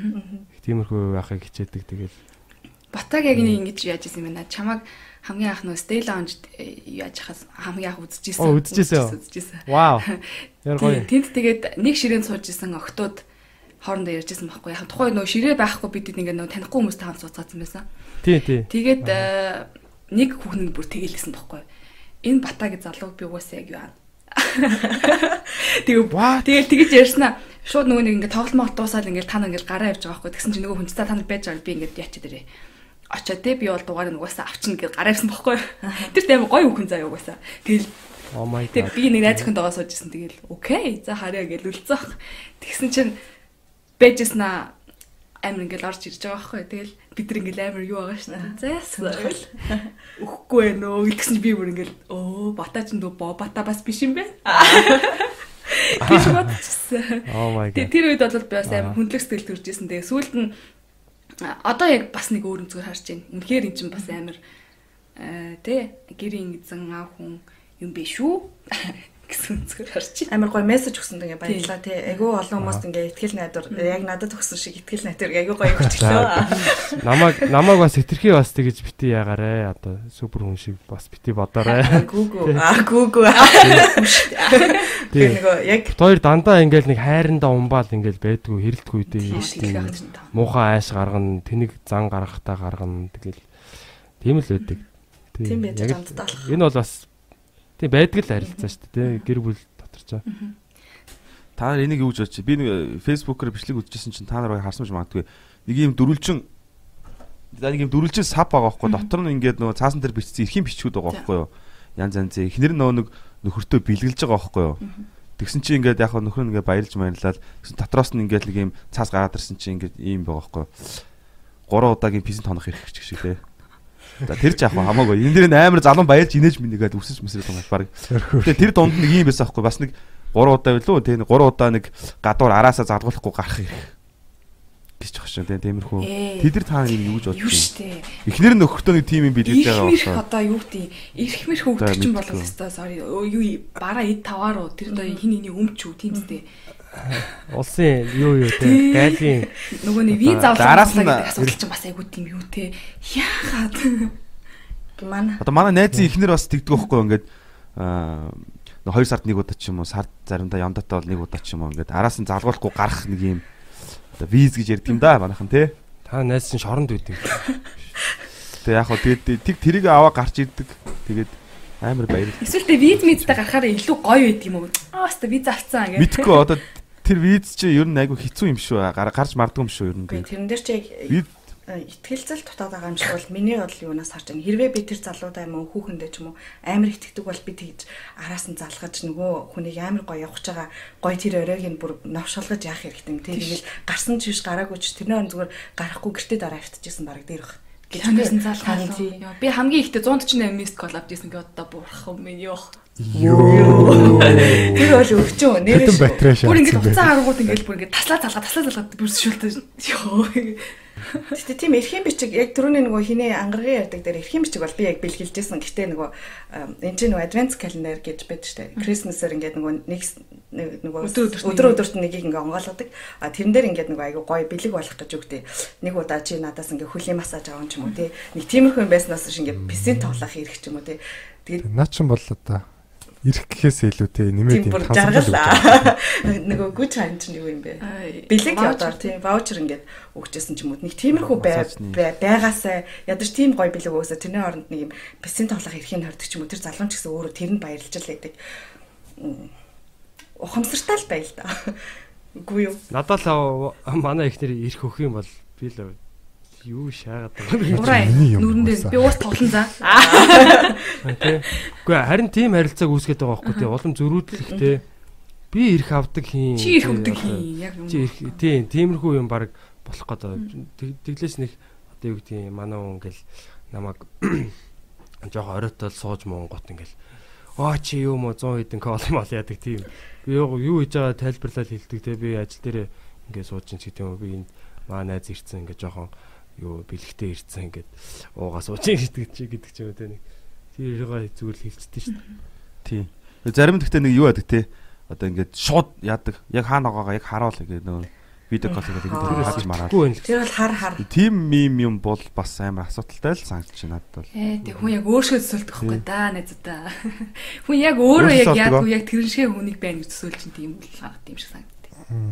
Speaker 7: Тиймэрхүү байхыг хичээдэг тэгэл.
Speaker 4: Батаг яг нэг ингэж яаж исэн юм бэ? Чамаг хамгийн анх нөө Stay Lounge яаж хахаас хамгийн анх үзчихсэн.
Speaker 7: Оо, үзчихсэн үү?
Speaker 4: Үзчихсэн.
Speaker 7: Вау. Яр гоё.
Speaker 4: Тэнд тэгээд нэг ширээнд сууж исэн октод хоорондоо ярьжсэн байхгүй. Яг тухайн нөө ширээ байхгүй бид ингээд нөө танихгүй хүмүүстэй хамт сууцгаасан байсан.
Speaker 7: Тий, тий.
Speaker 4: Тэгээд э, нэг хүүхэн бүр тэгэлсэн байхгүй. Энэ бата гэж залуу би угаасаа яг юу аа. Тэгээ тэгээд тэгэж ярьснаа. Шууд нөгөө нэг ингээд тоглолт мол дуусаад ингээд та нар ингээд гараа явж байгаа байхгүй. Тэгсэн чинь нөгөө хүн цаа та нар байж байгаа би ингээд ячаад ирээ. Очоод те би бол дугаар нь угаасаа авчна гэж гараа явсан байхгүй. Тэр тийм гоё хүн заа угаасаа. Тэгэл
Speaker 7: Oh my
Speaker 4: Тэг
Speaker 7: god.
Speaker 4: би нэг найз охин дагаа суужсэн тэгэл окей за харъя гэж үлцэх. Тэгсэн чинь бэжснаа амир ингээл орж ирж байгаа байхгүй. Тэгэл бид нар ингээл амир юу байгаа шнэ. Зайсан. Өгөхгүй ээ нөө гэсэн чинь би бүр ингээл өө бата ч дөө бо бата бас биш юм бэ. Гэж бодчихсон.
Speaker 7: Oh my
Speaker 4: Тэг
Speaker 7: god.
Speaker 4: тэр үед бол би бас амир хүндлэг сэтгэл төрж исэн. Тэгээ сүүлд нь одоо яг бас нэг өөр өнцгөр харж байна. Үнэхээр эн чинь бас амир э тэ гэрийн эзэн аав хүн юм биш үү гэсэн өнцгөр харж байна.
Speaker 6: Амар гоё мессеж өгсөн тэгээ баярлаа тий. Айгүй олон хүмүүст ингээ ихтгэл найдвар яг надад өгсөн шиг ихтгэл найдвар айгүй гоё өгчлөө.
Speaker 7: Намаг намаг бас хэтэрхий бас тэгэж бити ягарэ. Одоо супер хүн шиг бас бити бодоорой.
Speaker 6: Гүүгүү. Аа гүүгүү. Тэгээ нөгөө яг
Speaker 7: хоёр дандаа ингээл нэг хайрандаа умбаал ингээл байдгүй
Speaker 4: тийм байх чинь таа.
Speaker 7: муухай айш гаргана, тэнийг зан гаргахтаа гаргана тэгэл тийм л байдаг.
Speaker 6: Тийм байж амттай болох.
Speaker 7: Энэ бол бас тийм байдаг л харилцаа шүү дээ. Гэр бүл дотор ч.
Speaker 8: Та нар энийг юу гэж бодчих? Би нэг фэйсбүүкээр бичлэг үзчихсэн чинь та нар харсан ч магадгүй. Нэг юм дөрүлжин За нэг юм дөрүлжин сав байгаа байхгүй дотор нь ингээд нөгөө цаасан дээр бичсэн эрхийн бичгүүд байгаа байхгүй юу? Янз янзын. Эхнэр нөгөө нэг нөхөртөө бэлгэлж байгаа байхгүй юу? Тэгсэн чинь ингээд яг нөхөр нь ингээд баярлж баярлаад тэгсэн дотроос нь ингээд нэг юм цаас гараад ирсэн чинь ингээд ийм байгаа байхгүй юу? 3 удаагийн пизэн тонох хэрэг ч шиг лээ. За тэр ч яг хамаагүй. Энэ дээр нь амар залан баярлж инээж минийгээд үсэж мэсрэх юм баг. Тэгээ тэр дунд нэг юм байсан байхгүй бас нэг 3 удаа билүү тэгээ 3 удаа нэг гадуур араасаа залгуулахгүй гарах хэрэг гэж шүү дээ тиймэрхүү.
Speaker 4: Ээ.
Speaker 8: Тэд нар та нэг юу гэж байна?
Speaker 4: штэ.
Speaker 8: Эхнэр нь нөхөртөө нэг тим юм бэлгэж байгаа
Speaker 4: Ирэх
Speaker 8: болохоор.
Speaker 4: одоо юу гэдэг ирэх мэр
Speaker 8: За,
Speaker 4: хөвгдөг чинь болол өстой sorry. Юу бараа эд таваар уу тэр одоо хин хиний өмч үү тийм үстэй.
Speaker 7: Улсын юу юу те
Speaker 4: Тий.
Speaker 7: гайлын
Speaker 4: Нөгөө нэг виз
Speaker 8: нь-
Speaker 4: гэдэг асуудал чинь бас айгүй тийм юу те. Яагаад?
Speaker 6: манай
Speaker 8: Одоо манай найзын эхнэр бас тэгдэг байхгүй ингээд аа 2 сард нэг удаа ч юм уу сард заримдаа ямдаатай бол нэг удаа ч юм уу ингээд араас нь залгуулахгүй гарах нэг юм одоо виз гэж ярьд юм да манайхан тий.
Speaker 7: та найз чинь шоронд үйдэг.
Speaker 8: Тэгээ яг хөө тэгээд тэг тэрийг аваа гарч ирдэг. Тэгээд амар баярлалаа.
Speaker 4: Эсвэл тэ виз мизтэй гарахаараа илүү гоё байд юм уу? Аа баста виз авцсан гэх.
Speaker 8: Мэдхгүй одоо тэр виз чи ер нь айгу хэцүү юм шүү. Гар- Гарч мардгүй юм шүү ер нь.
Speaker 6: Тэрэн дээр чи яг
Speaker 8: Виз
Speaker 6: э, итгэлцэл дутаад байгаа юм шиг бол миний бодол юунаас харж байна. Хэрвээ би тэр залуудаа юм уу хүүхэндээ ч юм уу амар итгэдэг бол би тэгж араас нь залгаж нөгөө хүнийг амар гоё явах чагаа гоё тэр оройг нь бүр новшолгож яах хэрэгтэй юм. Тэгэл гарсан ч биш гараагүй ч тэрний өн зүгээр гарахгүй гэртээ дараа авчижсэн баг дээр бах.
Speaker 4: Чанаас нь. Яа, Би хамгийн ихтэй 148 мист кол авчихсан гэ одоо буурах юм яах.
Speaker 6: Тэр бол өвчөн нэрээ
Speaker 4: Бүр ингэж уцаа харангууд ингэж бүр ингэ таслаа залгаа таслаа залгаа бүр шүлтэй. Йоо.
Speaker 6: Гэтэ тийм эрхийн бичиг яг түрүүний нөгөө хинээ ангаргийн ярьдаг дээр эрхийн бичиг бол би яг бэлгэлжсэн. Гэтэ нөгөө энэ чинь нөгөө advance calendar гэж байдаг штэ. Christmas-ээр ингээд нөгөө нэг нөгөө
Speaker 4: Өдөр өдөрт
Speaker 6: өдөр өдөрт нэгийг ингээ онгойлгодог. А тэрэн дээр ингээд нөгөө айгу гоё бэлэг болох гэж үгтэй. Нэг удаа чи надаас ингээ хөлийн массаж авах ч юм уу тий. Нэг тиймэрхүү юм байснаас шиг ингээ писийн тоглох хэрэг ч юм уу тий. Тэгээд
Speaker 5: Наа чин бол одоо ирэх гэхээс илүү те нэмээд юм
Speaker 6: жаргал нөгөө гүч хаан чинь юу юм бэ? Бэлэг одоо тийм ваучер ингээд өгчээсэн ч юм уу нэг тиймэрхүү байгаасаа ядаж тийм гоё бэлэг өгөөсө тэрний оронд нэг юм бэсийн тоглох эрхийг хордог ч юм уу тэр залуун ч гэсэн өөрөө тэр нь баярлж л байдаг. Ухамсартай л байл та. Үгүй юу?
Speaker 7: Надад л манай ихнэр ирэх өх юм бол би л юу шаагаад байгаа
Speaker 5: юм
Speaker 4: нүрэндээ
Speaker 5: уусаа.
Speaker 4: би уус тоглон за.
Speaker 7: Үгүй харин тийм харилцааг үүсгэж байгаа байхгүй тий. Улам зөрүүдлэх тий. Би ирэх авдаг хийн.
Speaker 4: Чи ирэх өгдөг хин яг юм.
Speaker 7: Чи ирэх тий тиймэрхүү юм баг болох гэдэг. Тэглээс нэг одоо юу гэдэг юм манай хүн ингээл намайг жоохон оройтол сууж муунгот ингээл оо чи юу мо 100 хэдэн кол мал яадаг тийм. Би юу юу хийж байгаа тайлбарлал хэлдэг те би ажил дээр ингээд сууж ин ч гэдэг юм би энд маа найз ирсэн ингээд жоохон юу бэлгтэй ирсэн ингээд уугаа сууж ин гэдэг чи гэдэг ч юм уу те нэг тэрийгээ зүгээр л хэлцдэг шүү дээ.
Speaker 8: Тийм. Зарим нь гэхдээ нэг юу яадаг те. одоо ингээд шууд яадаг. Яг хаана байгаагаа яг хараал гэдэг нөгөө видео кол гэдэг ингээд хаж мараад.
Speaker 6: Тэр бол хар хар.
Speaker 8: Тим мим юм бол бас амар асуудалтай л санагдаж байна надад бол.
Speaker 4: Ээ тэг хүн яг өөршөө төсөөлдөг байхгүй да найзуудаа. Хүн яг өөрөө яг
Speaker 8: олдог.
Speaker 4: яг тэр шиг хүнийг байна гэж төсөөлж чинь тийм л харагд юм шиг санагдав.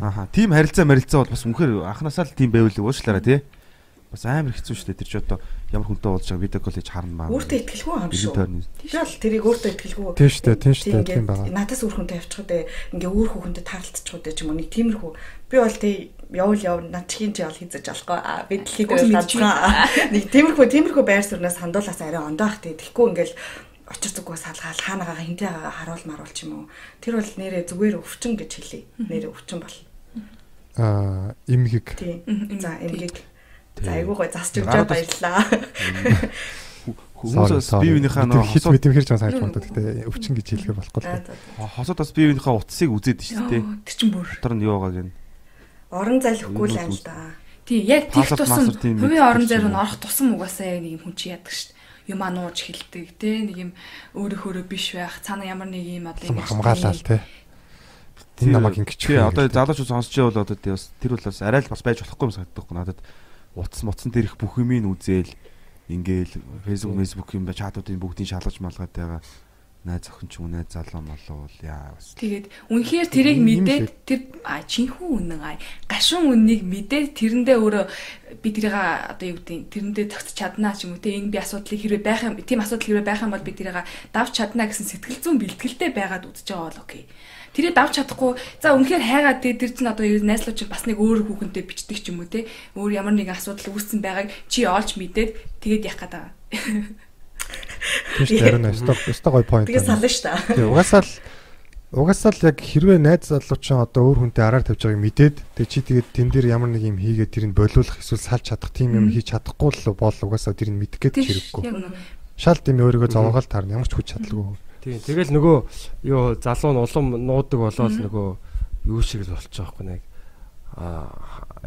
Speaker 8: Аха. Тим харилцаа марилцаа бол бас үнэхээр анханасаа л тим байвал уушлаараа тий. Бас амар хэцүү шүү дээ. Тэр ч одоо ямар хүнтэй уулзж байгаа видео коллеж харна маа.
Speaker 6: Өөртөө ихтгэлгүй юм шүү. бол тэрийг өөртөө ихтгэлгүй.
Speaker 5: Тийм шүү дээ, тийм шүү дээ, тийм байгаа.
Speaker 6: Надаас өөр хүнтэй явчихгүй дээ. Ингээ өөр хүнтэй тааралцчихгүй дээ ч юм уу. Нэг тиймэрхүү. Би бол тий явал яв над чихийн чи бол хийзэж болохгүй. Аа би дэлхийд тацгаа. Нэг тиймэрхүү тиймэрхүү байр суурнаас хандуулаас арай ондоо ах тий. Тэгэхгүй ингээл очир зүгөө салгаал хаанагаа хинтээ харуул маруул ч юм уу. Тэр бол нэрээ зүгээр өвчин гэж хэлье. Нэрээ өвчин бол.
Speaker 5: Аа, имгэг.
Speaker 6: Тий.
Speaker 4: Мгм,
Speaker 6: За эмгэг. За айгуу гой засч өгч
Speaker 8: бас-
Speaker 6: баярлаа.
Speaker 8: Хүмүүс бас бие биенийхээ нөгөө
Speaker 5: хит
Speaker 8: хосууд
Speaker 5: мэдэм хэрэг жан санаж магадгүй. Гэхдээ өвчин гэж хэлэхээр болохгүй
Speaker 8: хосууд бас бие биенийхээ утсыг үзээд шүү дээ.
Speaker 4: Тэр чин бүр.
Speaker 8: Дотор нь юу байгааг нь.
Speaker 6: Орон залхихгүй л аим л да.
Speaker 4: Тий яг
Speaker 8: Пассворд,
Speaker 4: тусам хувийн орон зайр нь орох тусам угаасаа яг нэг юм хүн чи яадаг шүү дээ. Юм анууж хилдэг тий нэг юм өөрөөхөөрөө биш байх цаана ямар нэг юм одоо ингэж
Speaker 5: хамгаалал тий. Тэр намайг ингэж
Speaker 8: Тий одоо залуучууд сонсож байвал одоо тий бас тэр бол бас арай л бас байж болохгүй юм санагддаг надад утас моцсон дээрх бүх юмыг үзээл ингээл фэйсбુક фэйсбુક юм ба чатуудын бүгдийг шалгаж малгаад байгаа. Найз охин ч юм найз залуу молоо яа бас.
Speaker 4: Тэгээд үнэхээр тэрийг мэдээд тэр чинхүү үнэн ай гашуун үннийг мэдээд тэрэндээ өөрөө би тэрийг одоо юу гэдэг тэрэндээ тогтч чаднаа ч юм уу те энэ би асуудлыг хэрвээ байх юм тийм асуудал хэрвээ байх юм бол би тэрийг давж чаднаа гэсэн сэтгэл зүйн бэлтгэлтэй байгаад үзэж байгаа бол окей. Тэрийг давж чадахгүй за үнэхээр хайгаад те тэр чинь одоо найзлууч бас нэг өөр хүүхэнтэй бичдэг ч юм уу те өөр ямар нэгэн асуудал үүссэн байгааг чи олж мэдээд тэгээд гээд байгаа.
Speaker 5: Тийм шүү дээ. Өстой өстой гой point.
Speaker 6: Тэгээ
Speaker 5: байна.
Speaker 6: сална ш та.
Speaker 5: Тэгээ угаасаа л угаасаа л яг хэрвээ найз залуучин одоо өөр хүнтэй араар тавьж байгааг мэдээд тэгээ чи тэгээд тэн дээр ямар нэг юм хийгээд тэрийг болиулах эсвэл салж чадах тийм юм хийж чадахгүй л бол угаасаа тэрийг мэдэх гээд
Speaker 4: Тийм
Speaker 5: хэрэггүй. Шал тийм өөрийгөө зовоогоол таарна ямар ч хүч чадалгүй.
Speaker 7: Тийм. Тэгэл нөгөө юу залуу нь улам нуудаг болоод нөгөө юу шиг л болчих жоохгүй нэг аа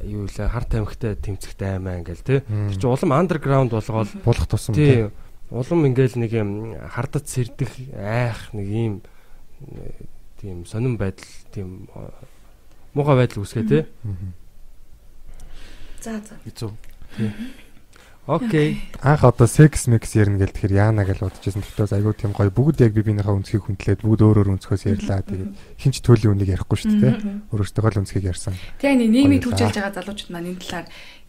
Speaker 7: юу лээ хар тамхитай тэмцэгтэй аймаа ингээл тий. Тэр чинь улам андерграунд болгоод
Speaker 5: Болох тусам тий.
Speaker 7: тий улам ингээл нэг юм хардад сэрдэх айх нэг юм тийм сонирн байдал тийм муухай байдал үүсгээ тий.
Speaker 6: За за.
Speaker 8: хэцүү
Speaker 7: Окей.
Speaker 5: Анх одоо секс микс ярина гэл тэгэхээр яана гэж бодчихсон. Тэгтээ айгүй тийм гоё бүгд яг би биенийхээ өнцгийг хүндлээд бүгд өөр өөр өнцгөөс ярьлаа. Тэгээд хинч төлөв үнийг ярихгүй шүү дээ. Өөрөөсөө л өнцгийг ярьсан.
Speaker 4: Тэгээ нэг нийгмийг түгжүүлж байгаа залуучууд маань энэ талаар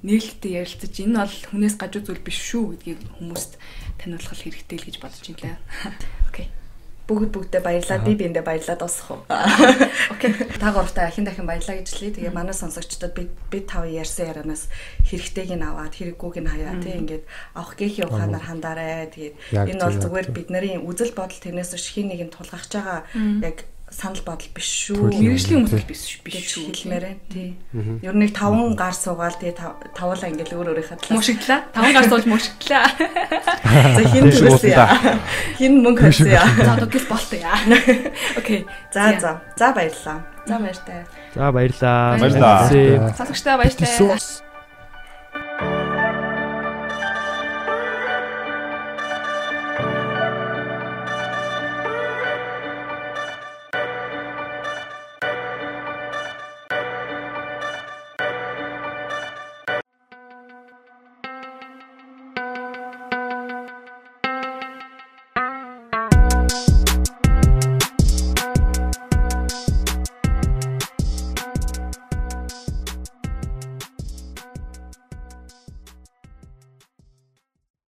Speaker 4: нээлттэй ярилцаж энэ бол хүнээс гажуу зүйл биш шүү гэдгийг хүмүүст таниулах хэрэгтэй л гэж бодож байна. Окей.
Speaker 6: Бүгд бүгдээ баярлаа. Би биэндээ баярлаа дуусах уу. Окей. Та гуравтаа ахин дахин баярлаа гэж хэлье. Тэгээ манай сонсогчдод би би тав ярьсан ярианаас хэрэгтэйг нь аваад хэрэггүйг нь хаяа тий ингээд авах гээхийн ухаанаар хандаарай. Тэгээд
Speaker 5: Яг
Speaker 6: энэ бол зүгээр
Speaker 5: зөв.
Speaker 6: бидний үзэл бодол тэрнээс биш хин нэг нь тулгахж байгаа яг санал бодол биш шүү.
Speaker 4: Мэргэжлийн хүмүүс биш биш шүү.
Speaker 6: хэлмээр байна. Тий. Ер нь нэг таван гар суугаал тий тав- тавуулаа ингээл өөр өөрийнхөө талаас
Speaker 4: Мушигдлаа. Таван гар суулж мушигдлаа.
Speaker 6: За хин төлөөсөн яа. Хин мөнгө хөрсөн яа.
Speaker 4: За одоо гис болтой яа. Окей.
Speaker 6: За за. За баярлалаа. За баяртай.
Speaker 7: За баярлаа.
Speaker 4: Баярлалаа.
Speaker 7: Баярлалаа.
Speaker 4: Сонсогчтой баяртай.
Speaker 5: Тэсос